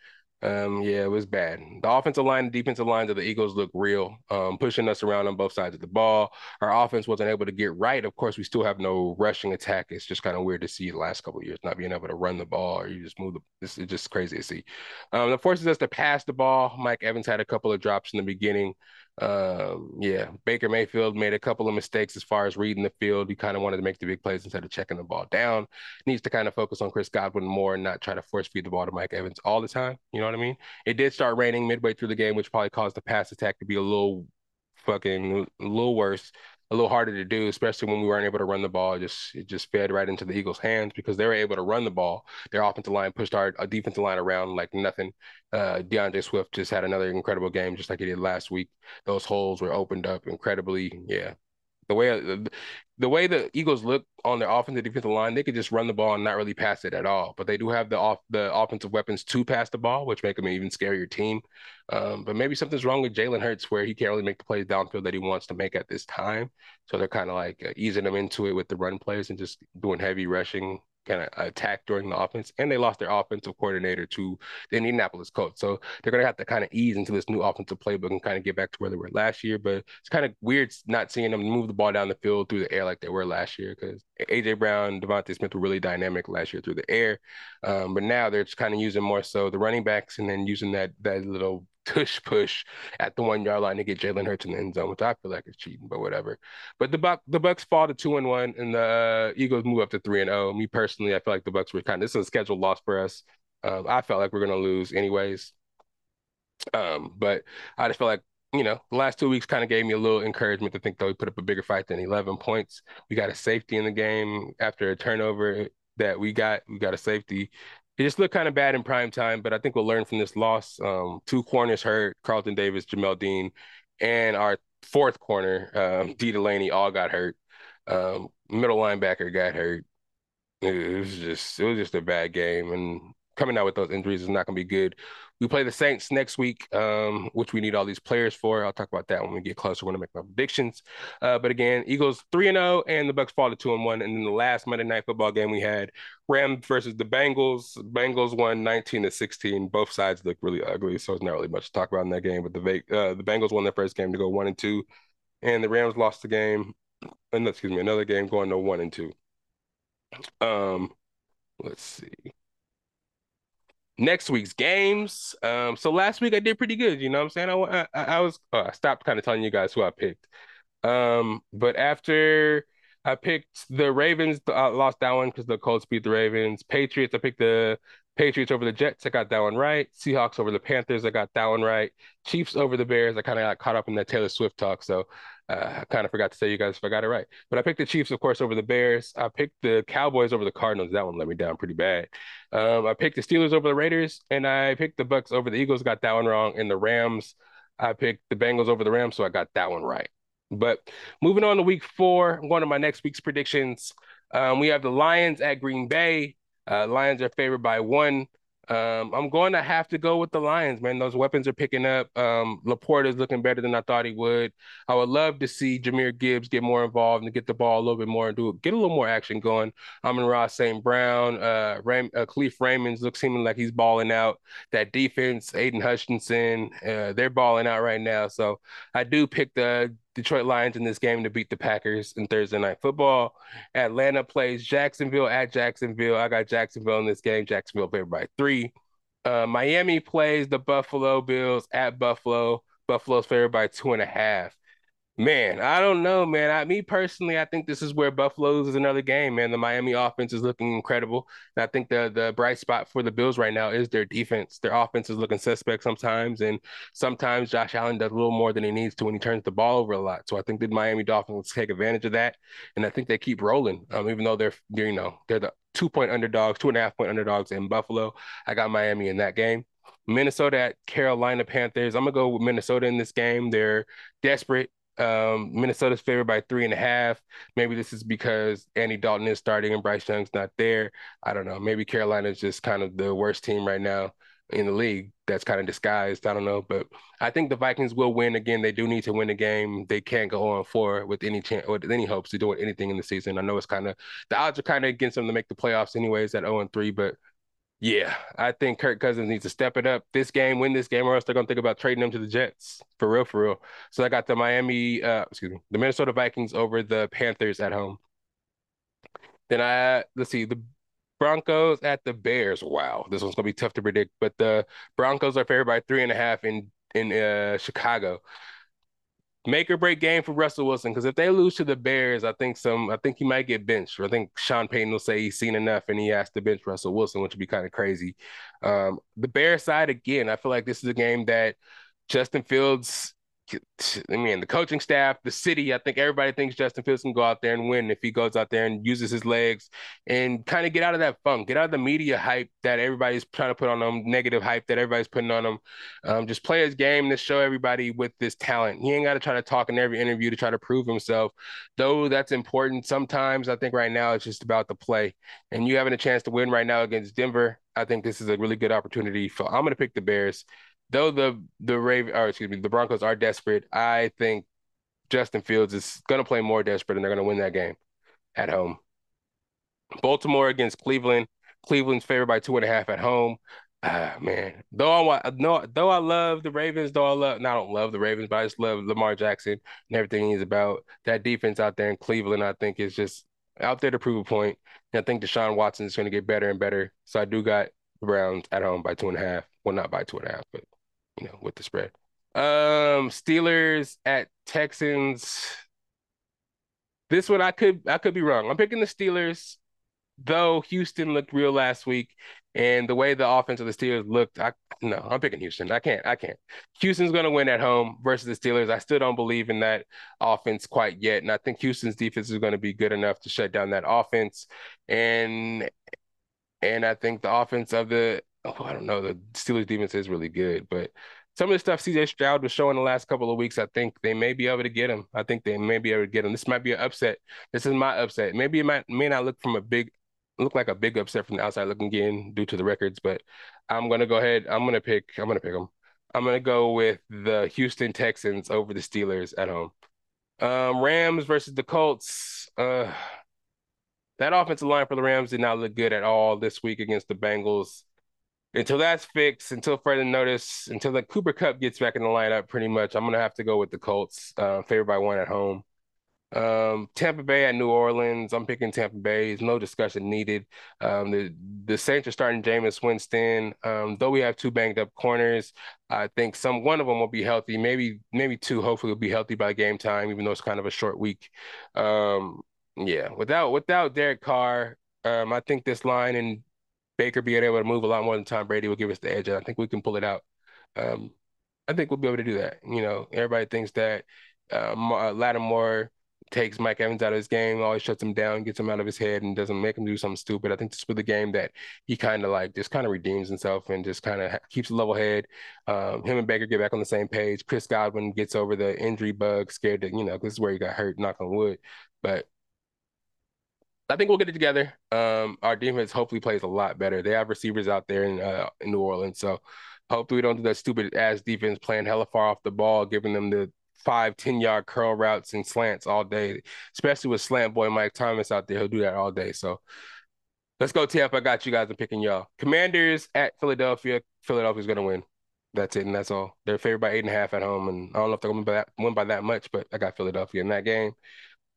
Um, yeah, it was bad. The offensive line defensive lines of the Eagles look real, um, pushing us around on both sides of the ball. Our offense wasn't able to get right. Of course, we still have no rushing attack. It's just kind of weird to see the last couple years not being able to run the ball or you just move the. This is just crazy to see. Um, it forces us to pass the ball. Mike Evans had a couple of drops in the beginning. Um, yeah, Baker Mayfield made a couple of mistakes as far as reading the field. He kind of wanted to make the big plays instead of checking the ball down. Needs to kind of focus on Chris Godwin more and not try to force feed the ball to Mike Evans all the time. You know what I mean? It did start raining midway through the game, which probably caused the pass attack to be a little fucking a little worse a little harder to do, especially when we weren't able to run the ball. It just it just fed right into the Eagles' hands because they were able to run the ball. Their offensive line pushed our, our defensive line around like nothing. Uh, D'Andre Swift just had another incredible game, just like he did last week. Those holes were opened up incredibly. Yeah, the way the way the Eagles look on their offensive defensive line, they could just run the ball and not really pass it at all. But they do have the off the offensive weapons to pass the ball, which make them an even scarier team. Um, but maybe something's wrong with Jalen Hurts where he can't really make the plays downfield that he wants to make at this time. So they're kind of like uh, easing him into it with the run plays and just doing heavy rushing kind of attack during the offense, and they lost their offensive coordinator to the Indianapolis Colts. So they're going to have to kind of ease into this new offensive playbook and kind of get back to where they were last year. But it's kind of weird not seeing them move the ball down the field through the air like they were last year because AJ Brown, DeVonta Smith were really dynamic last year through the air. Um, but now they're just kind of using more so the running backs and then using that that little tush push at the one yard line to get Jalen Hurts in the end zone, which I feel like is cheating, but whatever. But the Buck the Bucks fall to two and one, and the uh, Eagles move up to three and zero. Oh. Me personally, I feel like the Bucks were kind of this is a scheduled loss for us. Um, I felt like we are gonna lose anyways. Um, but I just feel like you know, the last two weeks kind of gave me a little encouragement to think that we put up a bigger fight than 11 points. We got a safety in the game after a turnover that we got. We got a safety it just looked kind of bad in prime time, but I think we'll learn from this loss. Um, two corners hurt, Carlton Davis, Jamel Dean, and our fourth corner, um, Dee Delaney, all got hurt. Um, middle linebacker got hurt. It was just it was just a bad game, and coming out with those injuries is not going to be good. We play the Saints next week, um, which we need all these players for. I'll talk about that when we get closer. when I make my predictions. Uh, but again, Eagles 3 and 0, and the Bucks fall to 2 and 1. And then the last Monday night football game we had Rams versus the Bengals. Bengals won 19 to 16. Both sides look really ugly, so it's not really much to talk about in that game. But the uh, the Bengals won their first game to go 1 and 2, and the Rams lost the game. And excuse me, another game going to 1 and 2. Um, let's see next week's games. Um, so last week I did pretty good. You know what I'm saying? I I, I was oh, I stopped kind of telling you guys who I picked. Um, but after I picked the Ravens, I lost that one because the Colts beat the Ravens. Patriots, I picked the Patriots over the Jets, I got that one right. Seahawks over the Panthers, I got that one right. Chiefs over the Bears, I kind of got caught up in that Taylor Swift talk, so uh, I kind of forgot to say you guys if I got it right. But I picked the Chiefs, of course, over the Bears. I picked the Cowboys over the Cardinals. That one let me down pretty bad. Um, I picked the Steelers over the Raiders, and I picked the Bucks over the Eagles. Got that one wrong. And the Rams, I picked the Bengals over the Rams, so I got that one right. But moving on to week four, one of my next week's predictions. Um, we have the Lions at Green Bay. Uh, Lions are favored by one. Um, I'm going to have to go with the Lions, man. Those weapons are picking up. Um, LaPorta is looking better than I thought he would. I would love to see Jahmyr Gibbs get more involved and get the ball a little bit more and do get a little more action going. Amon-Ra St. Brown, uh, Ram, uh, Kalif Raymond's looks seeming like he's balling out. That defense, Aidan Hutchinson, uh, they're balling out right now. So I do pick the Detroit Lions in this game to beat the Packers in Thursday night football. Atlanta plays Jacksonville at Jacksonville. I got Jacksonville in this game. Jacksonville favored by three. Uh, Miami plays the Buffalo Bills at Buffalo. Buffalo's favored by two and a half. Man, I don't know, man. I, me personally, I think this is where Buffalo is another game, man. The Miami offense is looking incredible. And I think the the bright spot for the Bills right now is their defense. Their offense is looking suspect sometimes, and sometimes Josh Allen does a little more than he needs to when he turns the ball over a lot. So I think the Miami Dolphins take advantage of that, and I think they keep rolling. Um, even though they're, they're you know they're the two point underdogs, two and a half point underdogs in Buffalo. I got Miami in that game. Minnesota at Carolina Panthers. I'm gonna go with Minnesota in this game. They're desperate. Um, Minnesota's favored by three and a half. Maybe this is because Andy Dalton is starting and Bryce Young's not there. I don't know. Maybe Carolina's just kind of the worst team right now in the league that's kind of disguised. I don't know, but I think the Vikings will win again. They do need to win the game. They can't go on four with any chance with any hopes of doing anything in the season. I know it's kind of the odds are kind of against them to make the playoffs anyways at 0 and 3, but yeah, I think Kirk Cousins needs to step it up this game, win this game, or else they're gonna think about trading him to the Jets for real, for real. So I got the Miami, uh, excuse me, the Minnesota Vikings over the Panthers at home. Then I let's see the Broncos at the Bears. Wow, this one's gonna be tough to predict, but the Broncos are favored by three and a half in in uh, Chicago make or break game for Russell Wilson because if they lose to the Bears, I think some I think he might get benched. I think Sean Payton will say he's seen enough and he has to bench Russell Wilson, which would be kind of crazy. Um, the Bears side again, I feel like this is a game that Justin Fields I mean, the coaching staff, the city, I think everybody thinks Justin Fields can go out there and win if he goes out there and uses his legs and kind of get out of that funk, get out of the media hype that everybody's trying to put on him, negative hype that everybody's putting on him. Um, just play his game to show everybody with this talent. He ain't got to try to talk in every interview to try to prove himself, though that's important. Sometimes I think right now it's just about the play. And you having a chance to win right now against Denver, I think this is a really good opportunity. For I'm going to pick the Bears though the the Raven or excuse me, the Broncos are desperate, I think Justin Fields is gonna play more desperate and they're gonna win that game at home. Baltimore against Cleveland. Cleveland's favored by two and a half at home. Ah, man. Though I no, though I love the Ravens, though I love no, I don't love the Ravens, but I just love Lamar Jackson and everything he's about. That defense out there in Cleveland, I think, is just out there to prove a point. And I think Deshaun Watson is going to get better and better. So I do got the Browns at home by two and a half. Well, not by two and a half, but you know, with the spread. Um, Steelers at Texans. This one I could I could be wrong. I'm picking the Steelers, though Houston looked real last week, and the way the offense of the Steelers looked, I no, I'm picking Houston. I can't, I can't. Houston's gonna win at home versus the Steelers. I still don't believe in that offense quite yet, and I think Houston's defense is gonna be good enough to shut down that offense, and and I think the offense of the oh, I don't know. The Steelers defense is really good, but some of the stuff CJ Stroud was showing the last couple of weeks, I think they may be able to get him. I think they may be able to get him. This might be an upset. This is my upset. Maybe it might may not look from a big look like a big upset from the outside looking in due to the records, but I'm gonna go ahead. I'm gonna pick. I'm gonna pick them. I'm gonna go with the Houston Texans over the Steelers at home. Um, Rams versus the Colts. Uh, that offensive line for the Rams did not look good at all this week against the Bengals until that's fixed, until further notice, until the Cooper Kupp gets back in the lineup, pretty much, I'm gonna have to go with the Colts, uh, favored by one at home. Um, Tampa Bay at New Orleans. I'm picking Tampa Bay. There's no discussion needed. Um, the the Saints are starting Jameis Winston. Um, though we have two banged up corners, I think some one of them will be healthy. Maybe maybe two. Hopefully, will be healthy by game time, even though it's kind of a short week. Um, yeah, without without Derek Carr, um, I think this line and Baker being able to move a lot more than Tom Brady will give us the edge. And I think we can pull it out. Um, I think we'll be able to do that. You know, everybody thinks that uh, uh, Lattimore takes Mike Evans out of his game, always shuts him down, gets him out of his head, and doesn't make him do something stupid. I think this was the game that he kind of like just kind of redeems himself and just kind of keeps a level head. Um, him and Baker get back on the same page. Chris Godwin gets over the injury bug, scared that you know this is where he got hurt. Knock on wood, but I think we'll get it together. Um, our defense hopefully plays a lot better. They have receivers out there in uh, in New Orleans, so hopefully we don't do that stupid ass defense playing hella far off the ball, giving them the five, 10 yard curl routes and slants all day, especially with slant boy Mike Thomas out there. He'll do that all day. So let's go, TF. I got you guys. I'm picking y'all. Commanders at Philadelphia. Philadelphia's going to win. That's it, and that's all. They're favored by eight and a half at home, and I don't know if they're going to win by that much, but I got Philadelphia in that game.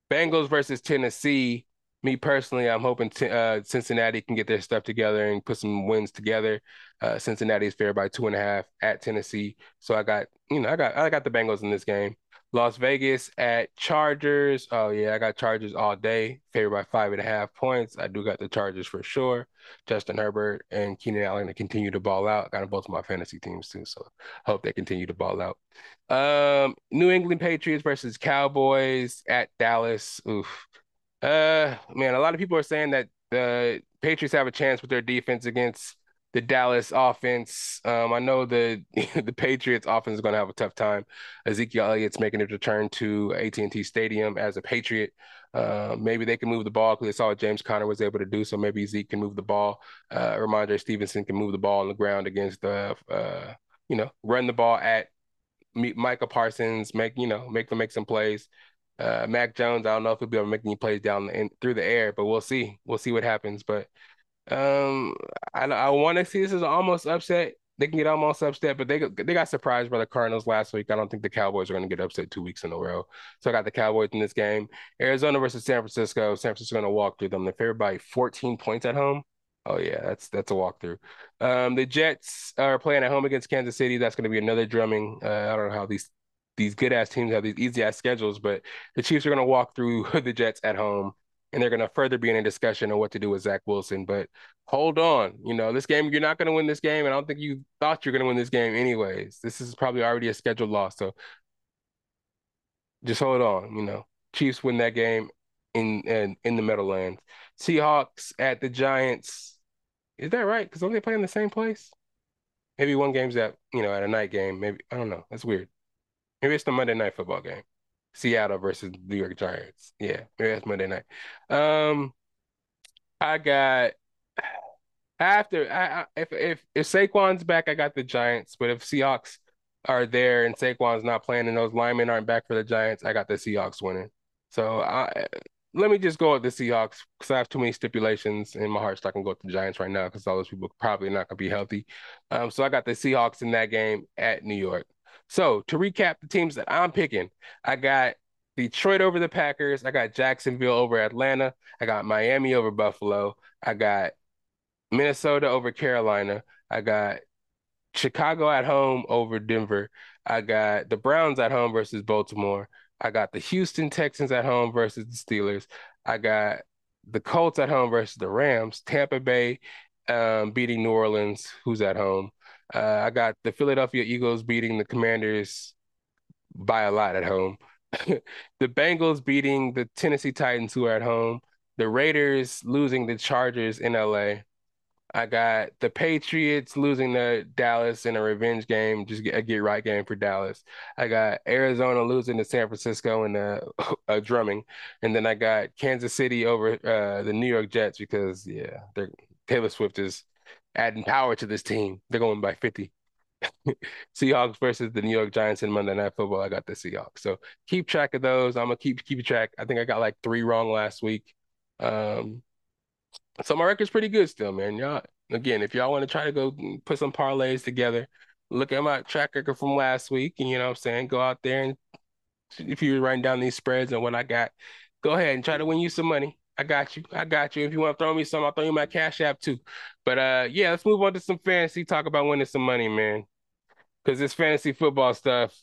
Bengals versus Tennessee. Me personally, I'm hoping t- uh, Cincinnati can get their stuff together and put some wins together. Uh, Cincinnati is favored by two and a half at Tennessee, so I got you know I got I got the Bengals in this game. Las Vegas at Chargers. Oh yeah, I got Chargers all day, favored by five and a half points. I do got the Chargers for sure. Justin Herbert and Keenan Allen to continue to ball out. Got them both of my fantasy teams too, so hope they continue to ball out. Um, New England Patriots versus Cowboys at Dallas. Oof. Uh, man, a lot of people are saying that the Patriots have a chance with their defense against the Dallas offense. Um, I know the the Patriots offense is going to have a tough time. Ezekiel Elliott's making a return to AT&T Stadium as a Patriot. Uh, maybe they can move the ball because they saw James Conner was able to do. So maybe Zeke can move the ball. Uh, Rhamondre Stevenson can move the ball on the ground against the, uh, you know, run the ball at Micah Parsons, make you know, make them make some plays. Uh, Mac Jones, I don't know if he'll be able to make any plays down in, through the air, but we'll see. We'll see what happens. But um, I I want to see this as almost upset. They can get almost upset, but they they got surprised by the Cardinals last week. I don't think the Cowboys are going to get upset two weeks in a row. So I got the Cowboys in this game. Arizona versus San Francisco. San Francisco going to walk through them. They're favored by 14 points at home. Oh yeah, that's that's a walkthrough. Um, the Jets are playing at home against Kansas City. That's going to be another drumming. Uh, I don't know how these these good ass teams have these easy ass schedules, but the Chiefs are going to walk through the Jets at home and they're going to further be in a discussion on what to do with Zach Wilson. But hold on, you know, this game, you're not going to win this game. And I don't think you thought you're going to win this game anyways. This is probably already a scheduled loss. So just hold on, you know. Chiefs win that game in in, in the Meadowlands. Seahawks at the Giants. Is that right? Because don't they play in the same place? Maybe one game's at, you know, at a night game. Maybe I don't know. That's weird. Maybe it's the Monday night football game. Seattle versus New York Giants. Yeah, maybe that's Monday night. Um, I got after I, I if if if Saquon's back, I got the Giants. But if Seahawks are there and Saquon's not playing and those linemen aren't back for the Giants, I got the Seahawks winning. So I let me just go with the Seahawks because I have too many stipulations in my heart, so I can go with the Giants right now because all those people probably not gonna be healthy. Um, so I got the Seahawks in that game at New York. So to recap the teams that I'm picking, I got Detroit over the Packers. I got Jacksonville over Atlanta. I got Miami over Buffalo. I got Minnesota over Carolina. I got Chicago at home over Denver. I got the Browns at home versus Baltimore. I got the Houston Texans at home versus the Steelers. I got the Colts at home versus the Rams. Tampa Bay um, beating New Orleans, who's at home. Uh, I got the Philadelphia Eagles beating the Commanders by a lot at home. the Bengals beating the Tennessee Titans, who are at home. The Raiders losing the Chargers in LA. I got the Patriots losing to Dallas in a revenge game, just a get right game for Dallas. I got Arizona losing to San Francisco in a, a drumming, and then I got Kansas City over uh, the New York Jets because yeah, Taylor Swift is adding power to this team. They're going by 50. Seahawks versus the New York Giants in Monday Night Football. I got the Seahawks. So keep track of those. I'm gonna keep keep track. I think I got like three wrong last week. Um, so my record's pretty good still, man. Y'all again, if y'all want to try to go put some parlays together, look at my track record from last week, and you know what I'm saying, go out there and if you're writing down these spreads and what I got, go ahead and try to win you some money. I got you. I got you. If you want to throw me some, I'll throw you my cash app too. But uh yeah, let's move on to some fantasy. Talk about winning some money, man. Cause this fantasy football stuff,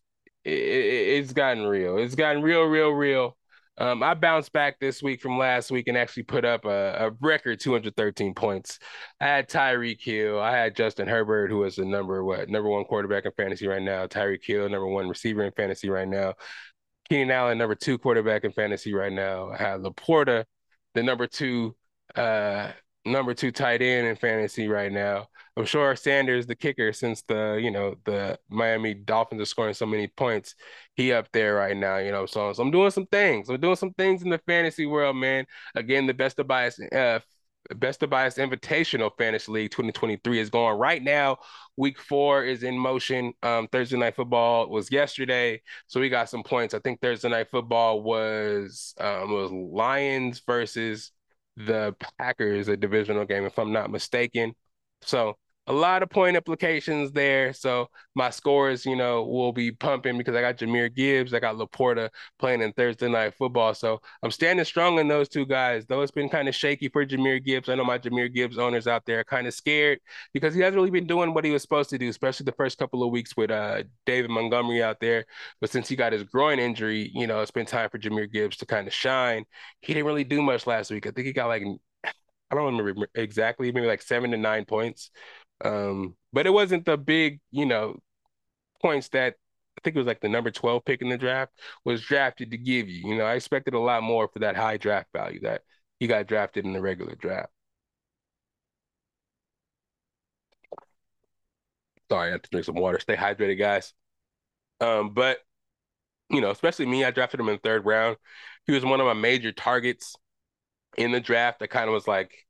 it, it, it's gotten real. It's gotten real, real, real. Um, I bounced back this week from last week and actually put up a, a record 213 points. I had Tyreek Hill. I had Justin Herbert, who is the number what number one quarterback in fantasy right now. Tyreek Hill, number one receiver in fantasy right now. Keenan Allen, number two quarterback in fantasy right now. I had LaPorta, the number two uh number two tight end in fantasy right now. I'm sure Sanders, the kicker, since the you know the Miami Dolphins are scoring so many points, he up there right now. You know, so, so I'm doing some things. I'm doing some things in the fantasy world, man. Again, the best of bias, uh, best of bias invitational fantasy league 2023 is going right now. Week four is in motion. Um, Thursday night football was yesterday, so we got some points. I think Thursday night football was um was Lions versus the Packers, a divisional game, if I'm not mistaken. So a lot of point implications there. So my scores, you know, will be pumping because I got Jahmyr Gibbs, I got LaPorta playing in Thursday night football. So I'm standing strong in those two guys. Though it's been kind of shaky for Jahmyr Gibbs. I know my Jahmyr Gibbs owners out there are kind of scared because he hasn't really been doing what he was supposed to do, especially the first couple of weeks with uh, David Montgomery out there. But since he got his groin injury, you know, it's been time for Jahmyr Gibbs to kind of shine. He didn't really do much last week. I think he got like I don't remember exactly, maybe like seven to nine points. Um, but it wasn't the big, you know, points that I think it was like the number 12 pick in the draft was drafted to give you. You know, I expected a lot more for that high draft value that he got drafted in the regular draft. Sorry, I have to drink some water. Stay hydrated, guys. Um, but you know, especially me, I drafted him in the third round. He was one of my major targets in the draft. I kind of was like,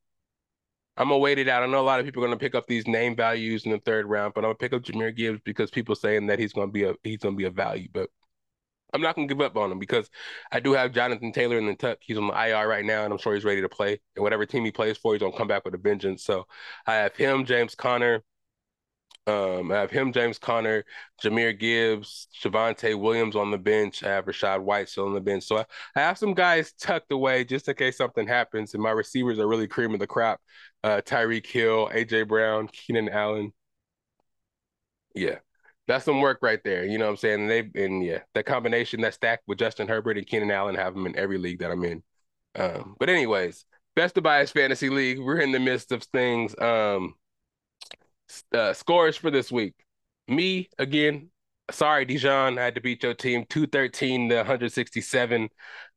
I'm gonna wait it out. I know a lot of people are gonna pick up these name values in the third round, but I'm gonna pick up Jahmyr Gibbs because people saying that he's gonna be a he's gonna be a value. But I'm not gonna give up on him because I do have Jonathan Taylor in the tuck. He's on the IR right now, and I'm sure he's ready to play. And whatever team he plays for, he's gonna come back with a vengeance. So I have him, James Conner, um, I have him, James Conner, Jahmyr Gibbs, Javonte Williams on the bench. I have Rachaad White still on the bench. So I, I have some guys tucked away just in case something happens. And my receivers are really creaming the crop. Uh, Tyreek Hill, AJ Brown, Keenan Allen. Yeah. That's some work right there. You know what I'm saying? And they've and yeah, that combination, that stack with Justin Herbert and Keenan Allen have them in every league that I'm in. Um, but anyways, best of bias fantasy league. We're in the midst of things. Um, uh, scores for this week. Me again. Sorry, Dijon. I had to beat your team 213 to 167.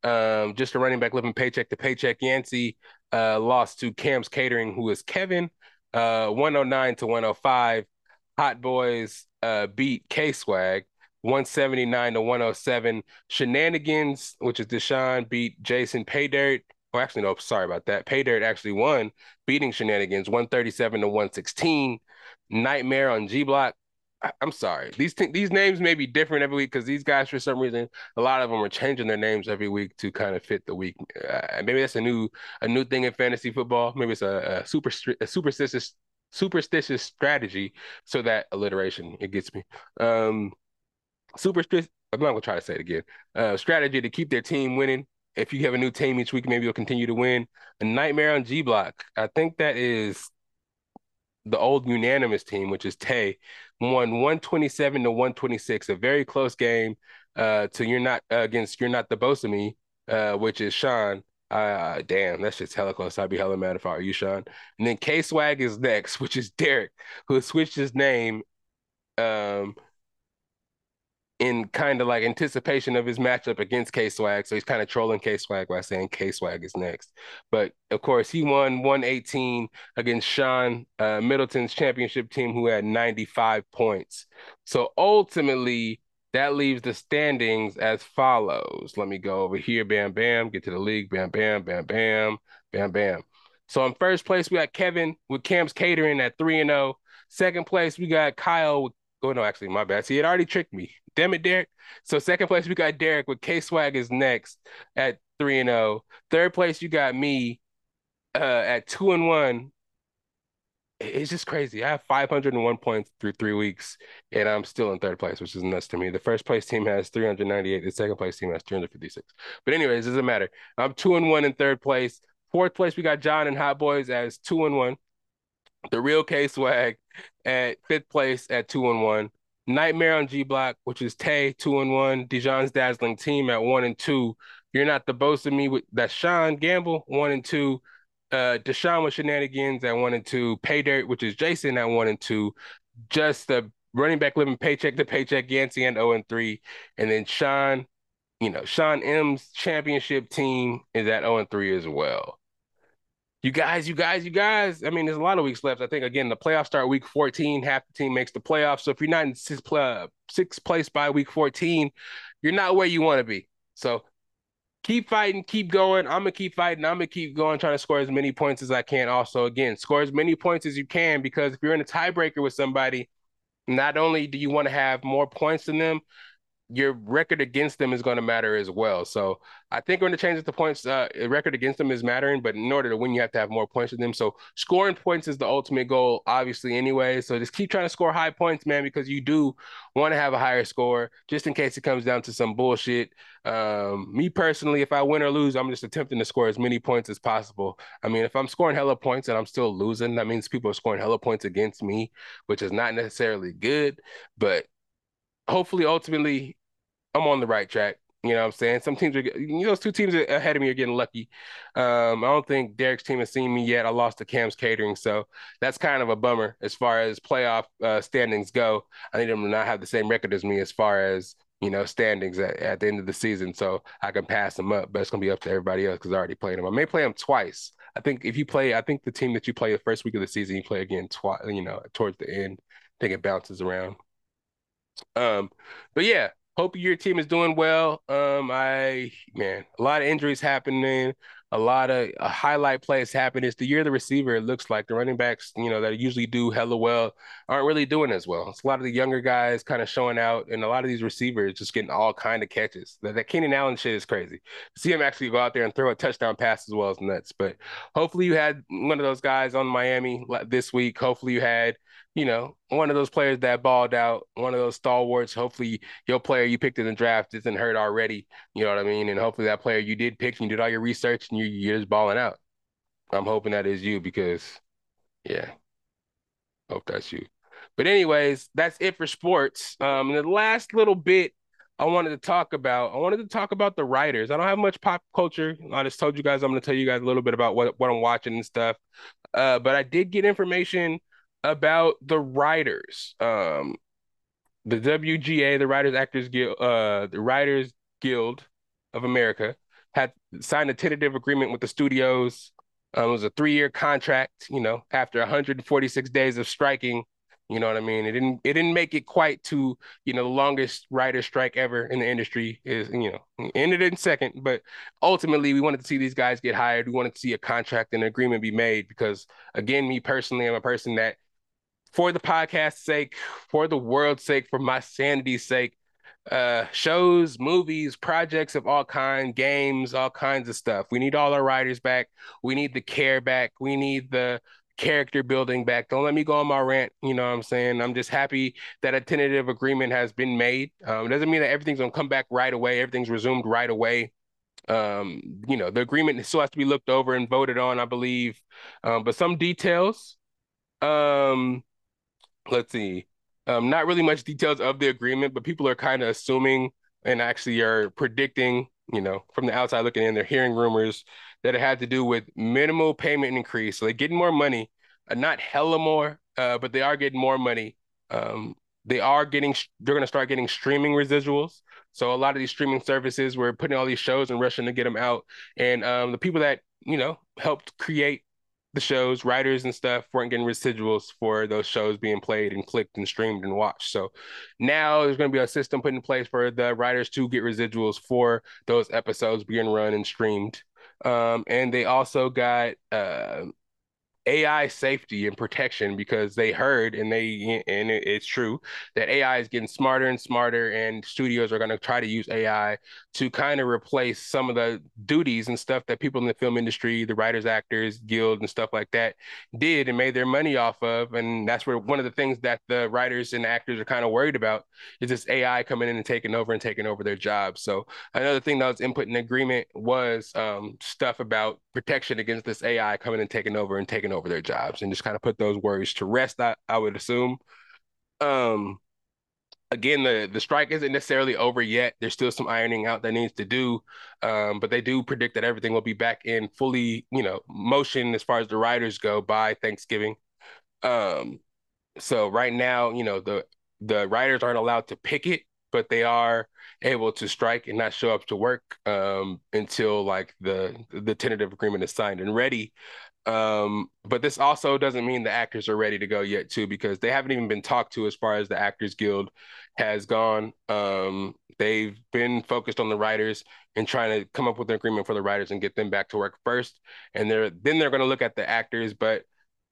Um, just a running back living paycheck to paycheck. Yancey uh, lost to Cam's Catering, who is Kevin, uh, 109 to 105. Hot Boys uh, beat K Swag 179 to 107. Shenanigans, which is Deshaun, beat Jason Paydirt. Oh, actually, no, sorry about that. Paydirt actually won, beating Shenanigans 137 to 116. Nightmare on G Block. I- am sorry. These th- these names may be different every week because these guys, for some reason, a lot of them are changing their names every week to kind of fit the week. Uh, maybe that's a new a new thing in fantasy football. Maybe it's a, a super a superstitious superstitious strategy so that alliteration it gets me. Um, superstitious. I'm not gonna try to say it again. Uh, strategy to keep their team winning. If you have a new team each week, maybe you'll continue to win. A nightmare on G Block. I think that is the old unanimous team, which is Tay, won 127 to 126, a very close game. Uh, to you're not uh, against you're not the boss of me, uh, which is Sean. Uh, damn, that's just hella close. I'd be hella mad if I were you, Sean. And then K Swag is next, which is Derek, who switched his name. Um, in kind of like anticipation of his matchup against K Swag. So he's kind of trolling K Swag by saying K Swag is next. But of course, he won 118 against Sean uh, Middleton's championship team, who had 95 points. So ultimately, that leaves the standings as follows. Let me go over here. Bam, bam. Get to the league. Bam, bam, bam, bam, bam, bam. So in first place, we got Kevin with Cam's Catering at 3 and 0. Second place, we got Kyle with Oh no, actually, my bad. See, it already tricked me. Damn it, Derek. So second place we got Derek with K Swag is next at three and zero. Oh. Third place you got me uh, at two and one. It's just crazy. I have 501 points through three weeks, and I'm still in third place, which is nuts to me. The first place team has 398. The second place team has 356. But anyways, doesn't matter. I'm two and one in third place. Fourth place we got John and Hot Boys as two and one. The real K Swag at fifth place at two and one. Nightmare on G Block, which is Tay, two and one. Dijon's Dazzling Team at one and two. You're not the boast of me with that Sean Gamble, one and two. Uh Deshaun with shenanigans at one and two. Pay Dirt, which is Jason at one and two. Just the running back living paycheck to paycheck, Yancey and 0 and 3. And then Sean, you know, Sean M's championship team is at 0 and 3 as well you guys, you guys, you guys. I mean, there's a lot of weeks left. I think again, the playoffs start week 14. Half the team makes the playoffs. So if you're not in sixth, sixth place by week 14, you're not where you want to be. So keep fighting, keep going. I'm gonna keep fighting. I'm gonna keep going, trying to score as many points as I can. Also, again, score as many points as you can because if you're in a tiebreaker with somebody, not only do you want to have more points than them, your record against them is going to matter as well. So I think when the changes to points, uh, record against them is mattering, but in order to win, you have to have more points than them. So scoring points is the ultimate goal, obviously, anyway. So just keep trying to score high points, man, because you do want to have a higher score just in case it comes down to some bullshit. Um, me personally, if I win or lose, I'm just attempting to score as many points as possible. I mean, if I'm scoring hella points and I'm still losing, that means people are scoring hella points against me, which is not necessarily good, but hopefully ultimately I'm on the right track. You know what I'm saying? Some teams are, you know, those two teams ahead of me are getting lucky. Um, I don't think Derek's team has seen me yet. I lost to Cam's Catering, so that's kind of a bummer as far as playoff uh, standings go. I need them to not have the same record as me as far as you know standings at, at the end of the season, so I can pass them up. But it's gonna be up to everybody else because I already played them. I may play them twice. I think if you play, I think the team that you play the first week of the season, you play again twice. You know, towards the end, I think it bounces around. Um, but yeah, hope your team is doing well. Um, I man, a lot of injuries happening, a lot of uh, highlight plays happening. It's the year the receiver. It looks like the running backs, you know, that usually do hella well, aren't really doing as well. It's a lot of the younger guys kind of showing out, and a lot of these receivers just getting all kind of catches. That, that Keenan Allen shit is crazy. To see him actually go out there and throw a touchdown pass as well as nuts. But hopefully, you had one of those guys on Miami this week. Hopefully, you had you know, one of those players that balled out, one of those stalwarts. Hopefully, your player you picked in the draft isn't hurt already. You know what I mean? And hopefully, that player you did pick, and you did all your research, and you, you're just balling out. I'm hoping that is you because, yeah, hope that's you. But anyways, that's it for sports. Um, the last little bit I wanted to talk about, I wanted to talk about the writers. I don't have much pop culture. I just told you guys I'm going to tell you guys a little bit about what what I'm watching and stuff. Uh, but I did get information about the writers. Um, the WGA, the Writers Actors Guild, uh, the Writers Guild of America, had signed a tentative agreement with the studios. Um, it was a three-year contract. You know, after 146 days of striking, you know what I mean. It didn't. It didn't make it quite to you know the longest writer strike ever in the industry. Is you know ended in second, but ultimately we wanted to see these guys get hired. We wanted to see a contract and an agreement be made because again, me personally, I'm a person that for the podcast's sake, for the world's sake, for my sanity's sake, uh, shows, movies, projects of all kind, games, all kinds of stuff. We need all our writers back. We need the care back. We need the character building back. Don't let me go on my rant. You know what I'm saying? I'm just happy that a tentative agreement has been made. Um, it doesn't mean that everything's gonna come back right away. Everything's resumed right away. Um, you know, the agreement still has to be looked over and voted on, I believe. Um, but some details, um, let's see, um, not really much details of the agreement, but people are kind of assuming and actually are predicting, you know, from the outside looking in, they're hearing rumors that it had to do with minimal payment increase. So they're getting more money, uh, not hella more, uh, but they are getting more money. Um, they are getting, they're going to start getting streaming residuals. So a lot of these streaming services were putting all these shows and rushing to get them out. And um, the people that, you know, helped create the shows, writers and stuff weren't getting residuals for those shows being played and clicked and streamed and watched. So now there's going to be a system put in place for the writers to get residuals for those episodes being run and streamed. Um, and they also got uh, AI safety and protection because they heard and they and it's true that AI is getting smarter and smarter and studios are going to try to use AI to kind of replace some of the duties and stuff that people in the film industry, the writers, actors, guild and stuff like that did and made their money off of and that's where one of the things that the writers and actors are kind of worried about is this AI coming in and taking over and taking over their jobs. So another thing that was input in agreement was um, stuff about protection against this AI coming and taking over and taking over their jobs and just kind of put those worries to rest, I, I would assume. Um again, the the strike isn't necessarily over yet. There's still some ironing out that needs to do. Um, but they do predict that everything will be back in fully, you know, motion as far as the riders go by Thanksgiving. Um, so right now, you know, the the riders aren't allowed to picket, but they are able to strike and not show up to work um, until like the the tentative agreement is signed and ready. Um, but this also doesn't mean the actors are ready to go yet, too, because they haven't even been talked to as far as the Actors Guild has gone. Um, they've been focused on the writers and trying to come up with an agreement for the writers and get them back to work first, and they're then they're going to look at the actors. But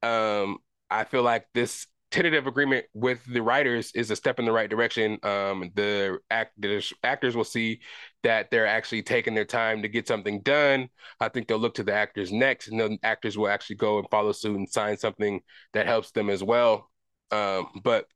um, I feel like this tentative agreement with the writers is a step in the right direction. Um, the actors actors will see that they're actually taking their time to get something done. I think they'll look to the actors next, and then actors will actually go and follow suit and sign something that helps them as well. Um, but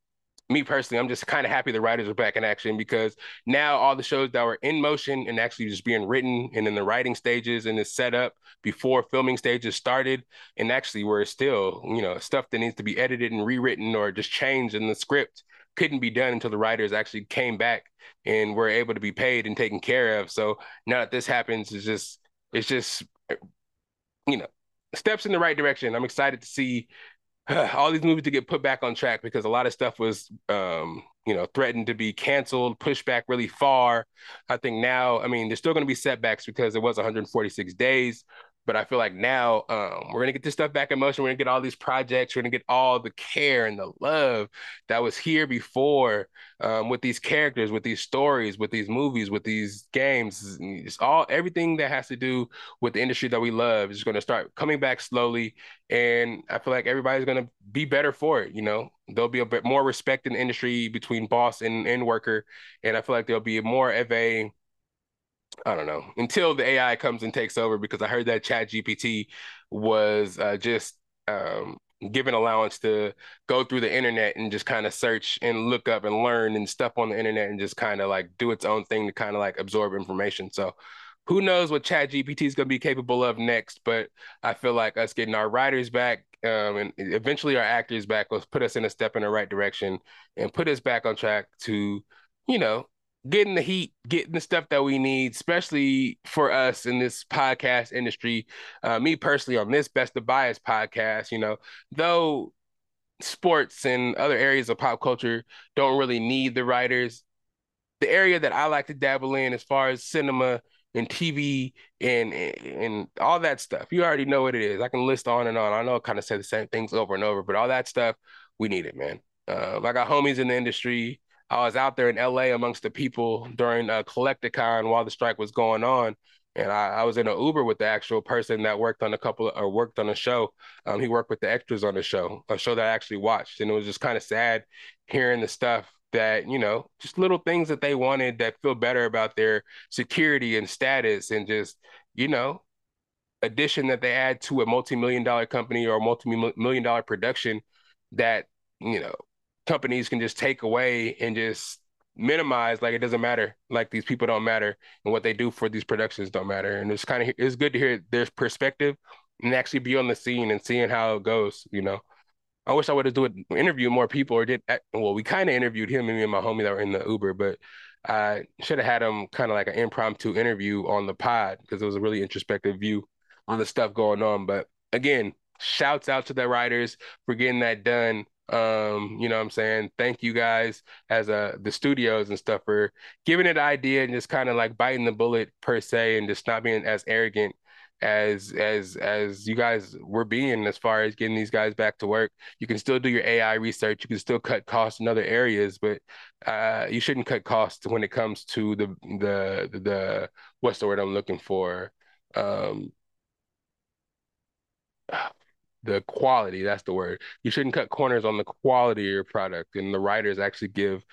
me personally, I'm just kind of happy the writers are back in action because now all the shows that were in motion and actually just being written and in the writing stages and is set up before filming stages started, and actually were still, you know, stuff that needs to be edited and rewritten or just changed in the script couldn't be done until the writers actually came back and were able to be paid and taken care of. So now that this happens, it's just it's just you know steps in the right direction. I'm excited to see all these movies to get put back on track because a lot of stuff was um, you know threatened to be canceled pushed back really far i think now i mean there's still going to be setbacks because it was 146 days but I feel like now um, we're gonna get this stuff back in motion. We're gonna get all these projects. We're gonna get all the care and the love that was here before um, with these characters, with these stories, with these movies, with these games. It's all everything that has to do with the industry that we love is gonna start coming back slowly. And I feel like everybody's gonna be better for it. You know, there'll be a bit more respect in the industry between boss and, and worker, and I feel like there'll be more of a I don't know until the AI comes and takes over because I heard that Chat GPT was uh, just um, given allowance to go through the internet and just kind of search and look up and learn and stuff on the internet and just kind of like do its own thing to kind of like absorb information. So who knows what Chat GPT is going to be capable of next? But I feel like us getting our writers back um, and eventually our actors back will put us in a step in the right direction and put us back on track to, you know, getting the heat, getting the stuff that we need, especially for us in this podcast industry. Uh, me personally, on this Best of Bias podcast, you know, though sports and other areas of pop culture don't really need the writers, the area that I like to dabble in as far as cinema and TV and and all that stuff. You already know what it is. I can list on and on. I know I kind of say the same things over and over, but all that stuff, we need it, man. Uh, I got homies in the industry I was out there in LA amongst the people during uh, Collecticon while the strike was going on. And I, I was in an Uber with the actual person that worked on a couple of, or worked on a show. Um, he worked with the extras on the show, a show that I actually watched. And it was just kind of sad hearing the stuff that, you know, just little things that they wanted that feel better about their security and status and just, you know, addition that they add to a multi-million dollar company or multi-million dollar production that, you know, companies can just take away and just minimize like it doesn't matter. Like these people don't matter and what they do for these productions don't matter. And it's kind of it's good to hear their perspective and actually be on the scene and seeing how it goes you know? I wish i would have do it interview more people or did well we kind of interviewed him and me and my homie that were in the uber but i should have had him kind of like an impromptu interview on the pod because it was a really introspective view on the stuff going on. But again shouts out to the writers for getting that done um, you know what I'm saying? Thank you guys as uh the studios and stuff for giving it an idea and just kind of like biting the bullet per se and just not being as arrogant as as as you guys were being as far as getting these guys back to work. You can still do your AI research, you can still cut costs in other areas, but uh you shouldn't cut costs when it comes to the the the, the what's the word I'm looking for? Um the quality that's the word. You shouldn't cut corners on the quality of your product and the writers actually give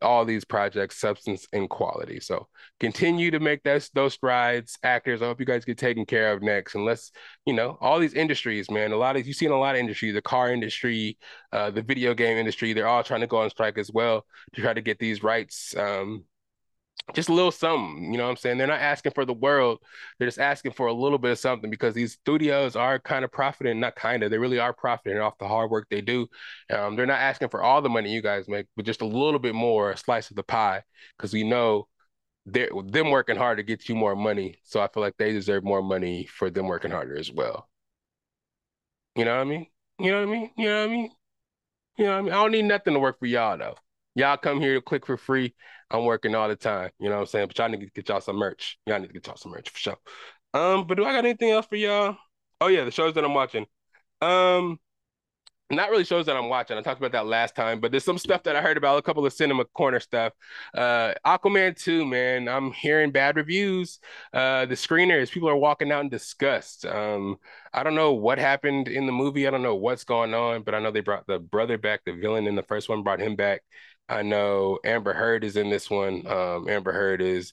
all these projects substance and quality. So continue to make that, those strides. Actors i hope you guys get taken care of next. And let's you know all these industries man a lot of you've seen a lot of industries the car industry uh, the video game industry they're all trying to go on strike as well to try to get these rights um, just a little something, you know what I'm saying? They're not asking for the world. They're just asking for a little bit of something because these studios are kind of profiting, not kind of, they really are profiting off the hard work they do. Um, they're not asking for all the money you guys make, but just a little bit more, a slice of the pie, because we know they're them working hard to get you more money. So I feel like they deserve more money for them working harder as well. You know what I mean? You know what I mean? You know what I mean? You know what I mean? I don't need nothing to work for y'all though. Y'all come here to click for free. I'm working all the time. You know what I'm saying? But y'all need to get y'all some merch. Y'all need to get y'all some merch for sure. Um, but do I got anything else for y'all? Oh yeah, the shows that I'm watching. Um, not really shows that I'm watching. I talked about that last time, but there's some stuff that I heard about, a couple of cinema corner stuff. Uh, Aquaman 2, man, I'm hearing bad reviews. Uh, the screeners, people are walking out in disgust. Um, I don't know what happened in the movie. I don't know what's going on, but I know they brought the brother back, the villain in the first one brought him back. I know Amber Heard is in this one. Um, Amber Heard is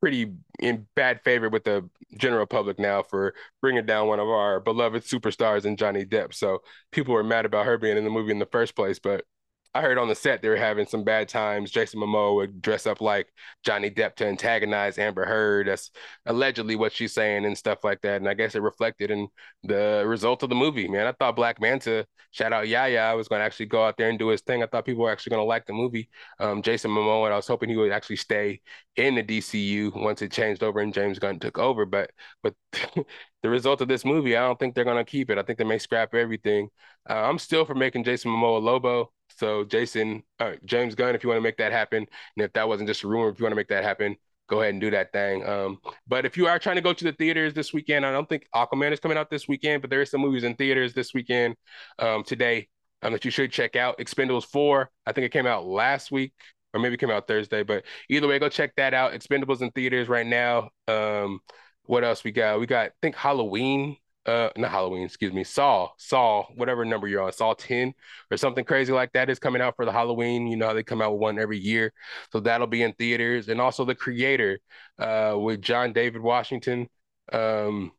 pretty in bad favor with the general public now for bringing down one of our beloved superstars in Johnny Depp. So people were mad about her being in the movie in the first place, but I heard on the set they were having some bad times. Jason Momoa would dress up like Johnny Depp to antagonize Amber Heard. That's allegedly what she's saying and stuff like that. And I guess it reflected in the result of the movie, man. I thought Black Manta, shout out Yaya, was going to actually go out there and do his thing. I thought people were actually going to like the movie. Um, Jason Momoa, and I was hoping he would actually stay in the DCU once it changed over and James Gunn took over. But but the result of this movie, I don't think they're going to keep it. I think they may scrap everything. Uh, I'm still for making Jason Momoa Lobo. So Jason, uh, James Gunn, if you want to make that happen, and if that wasn't just a rumor, if you want to make that happen, go ahead and do that thing. Um, but if you are trying to go to the theaters this weekend, I don't think Aquaman is coming out this weekend, but there are some movies in theaters this weekend, um, today, um, that you should check out. Expendables 4, I think it came out last week, or maybe came out Thursday, but either way, go check that out. Expendables in theaters right now. Um, what else we got? We got, I think Halloween uh not Halloween, excuse me, Saw, Saw, whatever number you're on, Saw 10 or something crazy like that is coming out for the Halloween. You know, how they come out with one every year. So that'll be in theaters. And also the creator uh with John David Washington. Um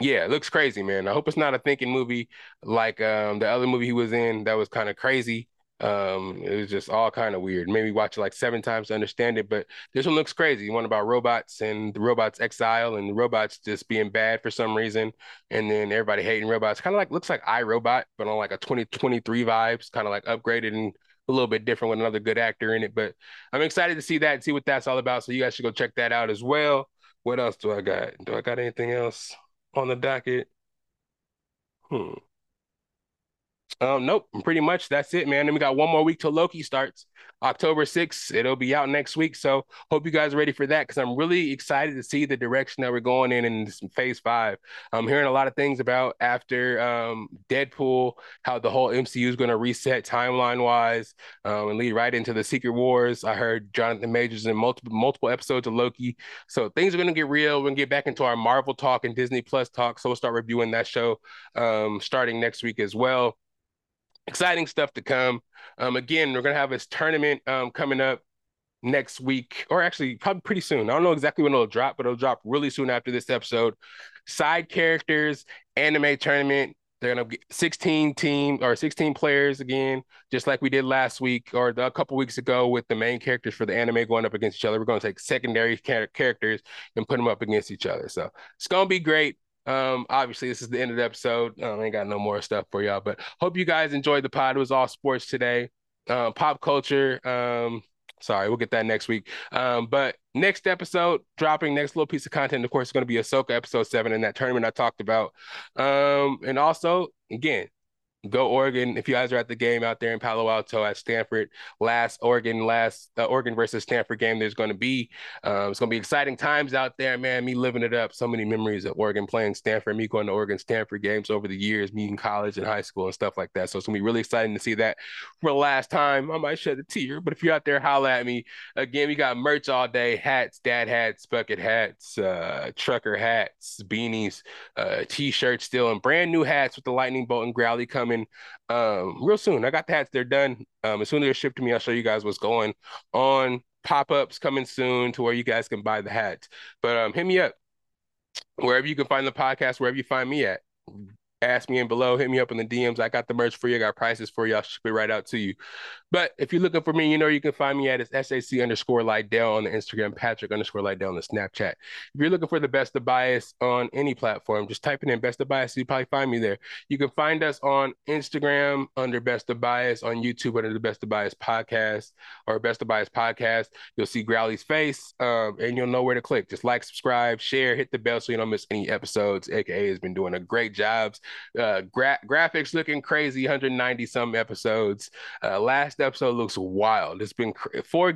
yeah, it looks crazy, man. I hope it's not a thinking movie like um the other movie he was in that was kind of crazy. Um, it was just all kind of weird. Maybe watch it like seven times to understand it, but this one looks crazy. One about robots and the robots exile and the robots just being bad for some reason, and then everybody hating robots. Kind of like looks like iRobot, but on like a 2023 vibes, kind of like upgraded and a little bit different with another good actor in it. But I'm excited to see that and see what that's all about. So you guys should go check that out as well. What else do I got? Do I got anything else on the docket? Hmm. Um, nope, pretty much that's it, man. And we got one more week till Loki starts. October 6th. It'll be out next week. So hope you guys are ready for that because I'm really excited to see the direction that we're going in in phase five. I'm hearing a lot of things about after um, Deadpool, how the whole MCU is going to reset timeline wise um, and lead right into the Secret Wars. I heard Jonathan Majors in multiple multiple episodes of Loki. So things are going to get real. We're going to get back into our Marvel talk and Disney Plus talk. So we'll start reviewing that show um, starting next week as well exciting stuff to come. Um, again, we're gonna have this tournament um, coming up next week, or actually probably pretty soon. I don't know exactly when it'll drop, but it'll drop really soon after this episode. Side characters anime tournament. They're gonna get 16 team or 16 players again, just like we did last week or the, a couple weeks ago with the main characters for the anime going up against each other. We're gonna take secondary characters and put them up against each other. So it's gonna be great. Um, obviously, this is the end of the episode. Um, I ain't got no more stuff for y'all, but hope you guys enjoyed the pod. It was all sports today. Um, pop culture. Um, sorry, we'll get that next week. Um, but next episode, dropping next little piece of content, of course, is going to be Ahsoka episode seven in that tournament I talked about. Um, and also, again, go Oregon. If you guys are at the game out there in Palo Alto at Stanford, last Oregon, last uh, Oregon versus Stanford game, there's going to be. Um, it's going to be exciting times out there, man. Me living it up. So many memories of Oregon playing Stanford, me going to Oregon Stanford games over the years, me in college and high school and stuff like that. So it's going to be really exciting to see that for the last time. I might shed a tear, but if you're out there, holla at me. Again, we got merch all day hats, dad hats, bucket hats, uh, trucker hats, beanies, uh, t shirts still, and brand new hats with the lightning bolt and growly coming coming um, real soon. I got the hats; they're done. Um, as soon as they're shipped to me, I'll show you guys what's going on. Pop ups coming soon to where you guys can buy the hats. But um, hit me up wherever you can find the podcast, wherever you find me at. Ask me in below, hit me up in the DMs. I got the merch for you. I got prices for you. I'll ship it right out to you. But if you're looking for me, you know you can find me at it's SAC underscore Lydell on the Instagram, Patrick underscore Lydell on the Snapchat. If you're looking for the best of bias on any platform, just typing in best of bias, you probably find me there. You can find us on Instagram under best of bias, on YouTube under the best of bias podcast or best of bias podcast. You'll see Growly's face um, and you'll know where to click. Just like, subscribe, share, hit the bell so you don't miss any episodes. AKA has been doing a great job. Uh, gra- graphics looking crazy, 190 some episodes. Uh, last episode looks wild. It's been cr- for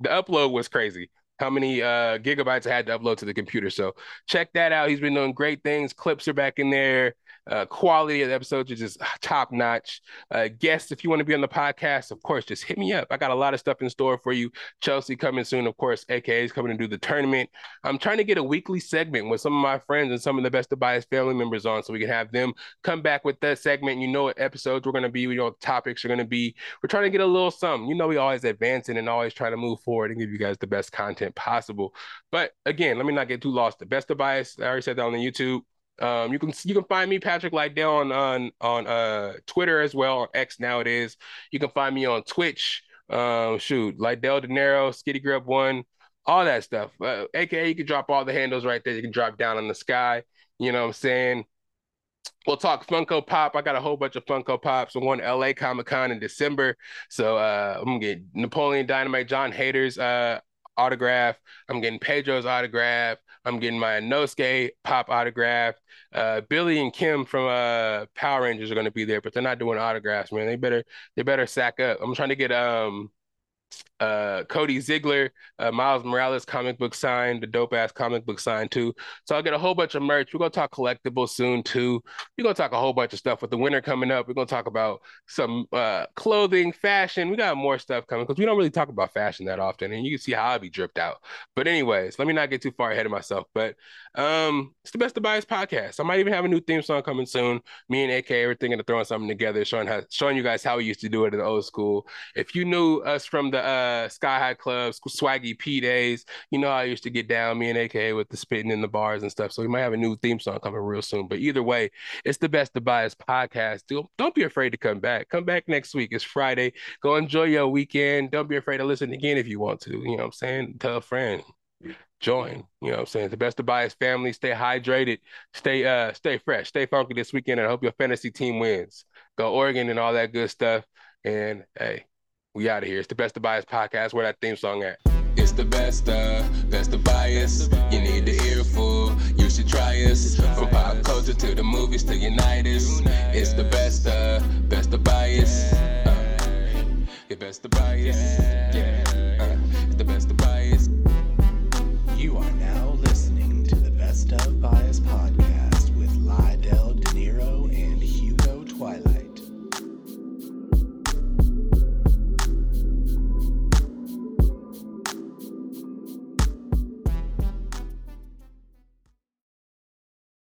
the upload was crazy. How many uh, gigabytes I had to upload to the computer? So check that out. He's been doing great things. Clips are back in there. Uh, quality of the episodes is just top notch. Uh, guests, if you want to be on the podcast, of course, just hit me up. I got a lot of stuff in store for you. Chelsea coming soon, of course. AKA is coming to do the tournament. I'm trying to get a weekly segment with some of my friends and some of the best of bias family members on, so we can have them come back with that segment. You know what episodes we're going to be. You know topics are going to be. We're trying to get a little something. You know, we always advancing and always trying to move forward and give you guys the best content possible. But again, let me not get too lost. The best of bias. I already said that on the YouTube. Um, you can you can find me Patrick Lydell on on on uh Twitter as well on X now it is. You can find me on Twitch. Um, shoot, Lydell Dinero, Skitty Grub One, all that stuff. Uh, AKA, you can drop all the handles right there. You can drop down on the sky. You know what I'm saying? We'll talk Funko Pop. I got a whole bunch of Funko Pops. I'm going to LA Comic Con in December. So uh, I'm gonna get Napoleon Dynamite, Jon Heder's uh, autograph. I'm getting Pedro's autograph. I'm getting my Inosuke pop autograph. Uh, Billy and Kim from uh, Power Rangers are going to be there, but they're not doing autographs, man. They better they better sack up. I'm trying to get um uh, Cody Ziglar, uh, Miles Morales comic book sign, the dope ass comic book sign too. So I'll get a whole bunch of merch. We're gonna talk collectibles soon too. We're gonna talk a whole bunch of stuff with the winter coming up. We're gonna talk about some uh, clothing, fashion. We got more stuff coming because we don't really talk about fashion that often, and you can see how I be dripped out. But anyways, let me not get too far ahead of myself. But um, it's the best of bias podcast. I might even have a new theme song coming soon. Me and AK, everything gonna throw something together, showing how showing you guys how we used to do it in the old school. If you knew us from the uh, Sky High Club, Swaggy P days, you know I used to get down, me and AK with the spitting in the bars and stuff. So we might have a new theme song coming real soon. But either way, it's the best of bias podcast. Don't, don't be afraid to come back. Come back next week. It's Friday. Go enjoy your weekend. Don't be afraid to listen again if you want to. You know what I'm saying? Tell a friend join. You know what I'm saying? The best of bias family. Stay hydrated. Stay uh stay fresh. Stay funky this weekend. And I hope your fantasy team wins. Go Oregon and all that good stuff. And hey, we out of here. It's the Best of Bias podcast. Where that theme song at? It's the best of, best of bias. You need to hear full. You should try us. From pop culture to the movies to unite us. It's the best of, best of bias. Uh, the best of bias. Yeah. Uh, it's the best of bias. You are now listening to the Best of Bias podcast.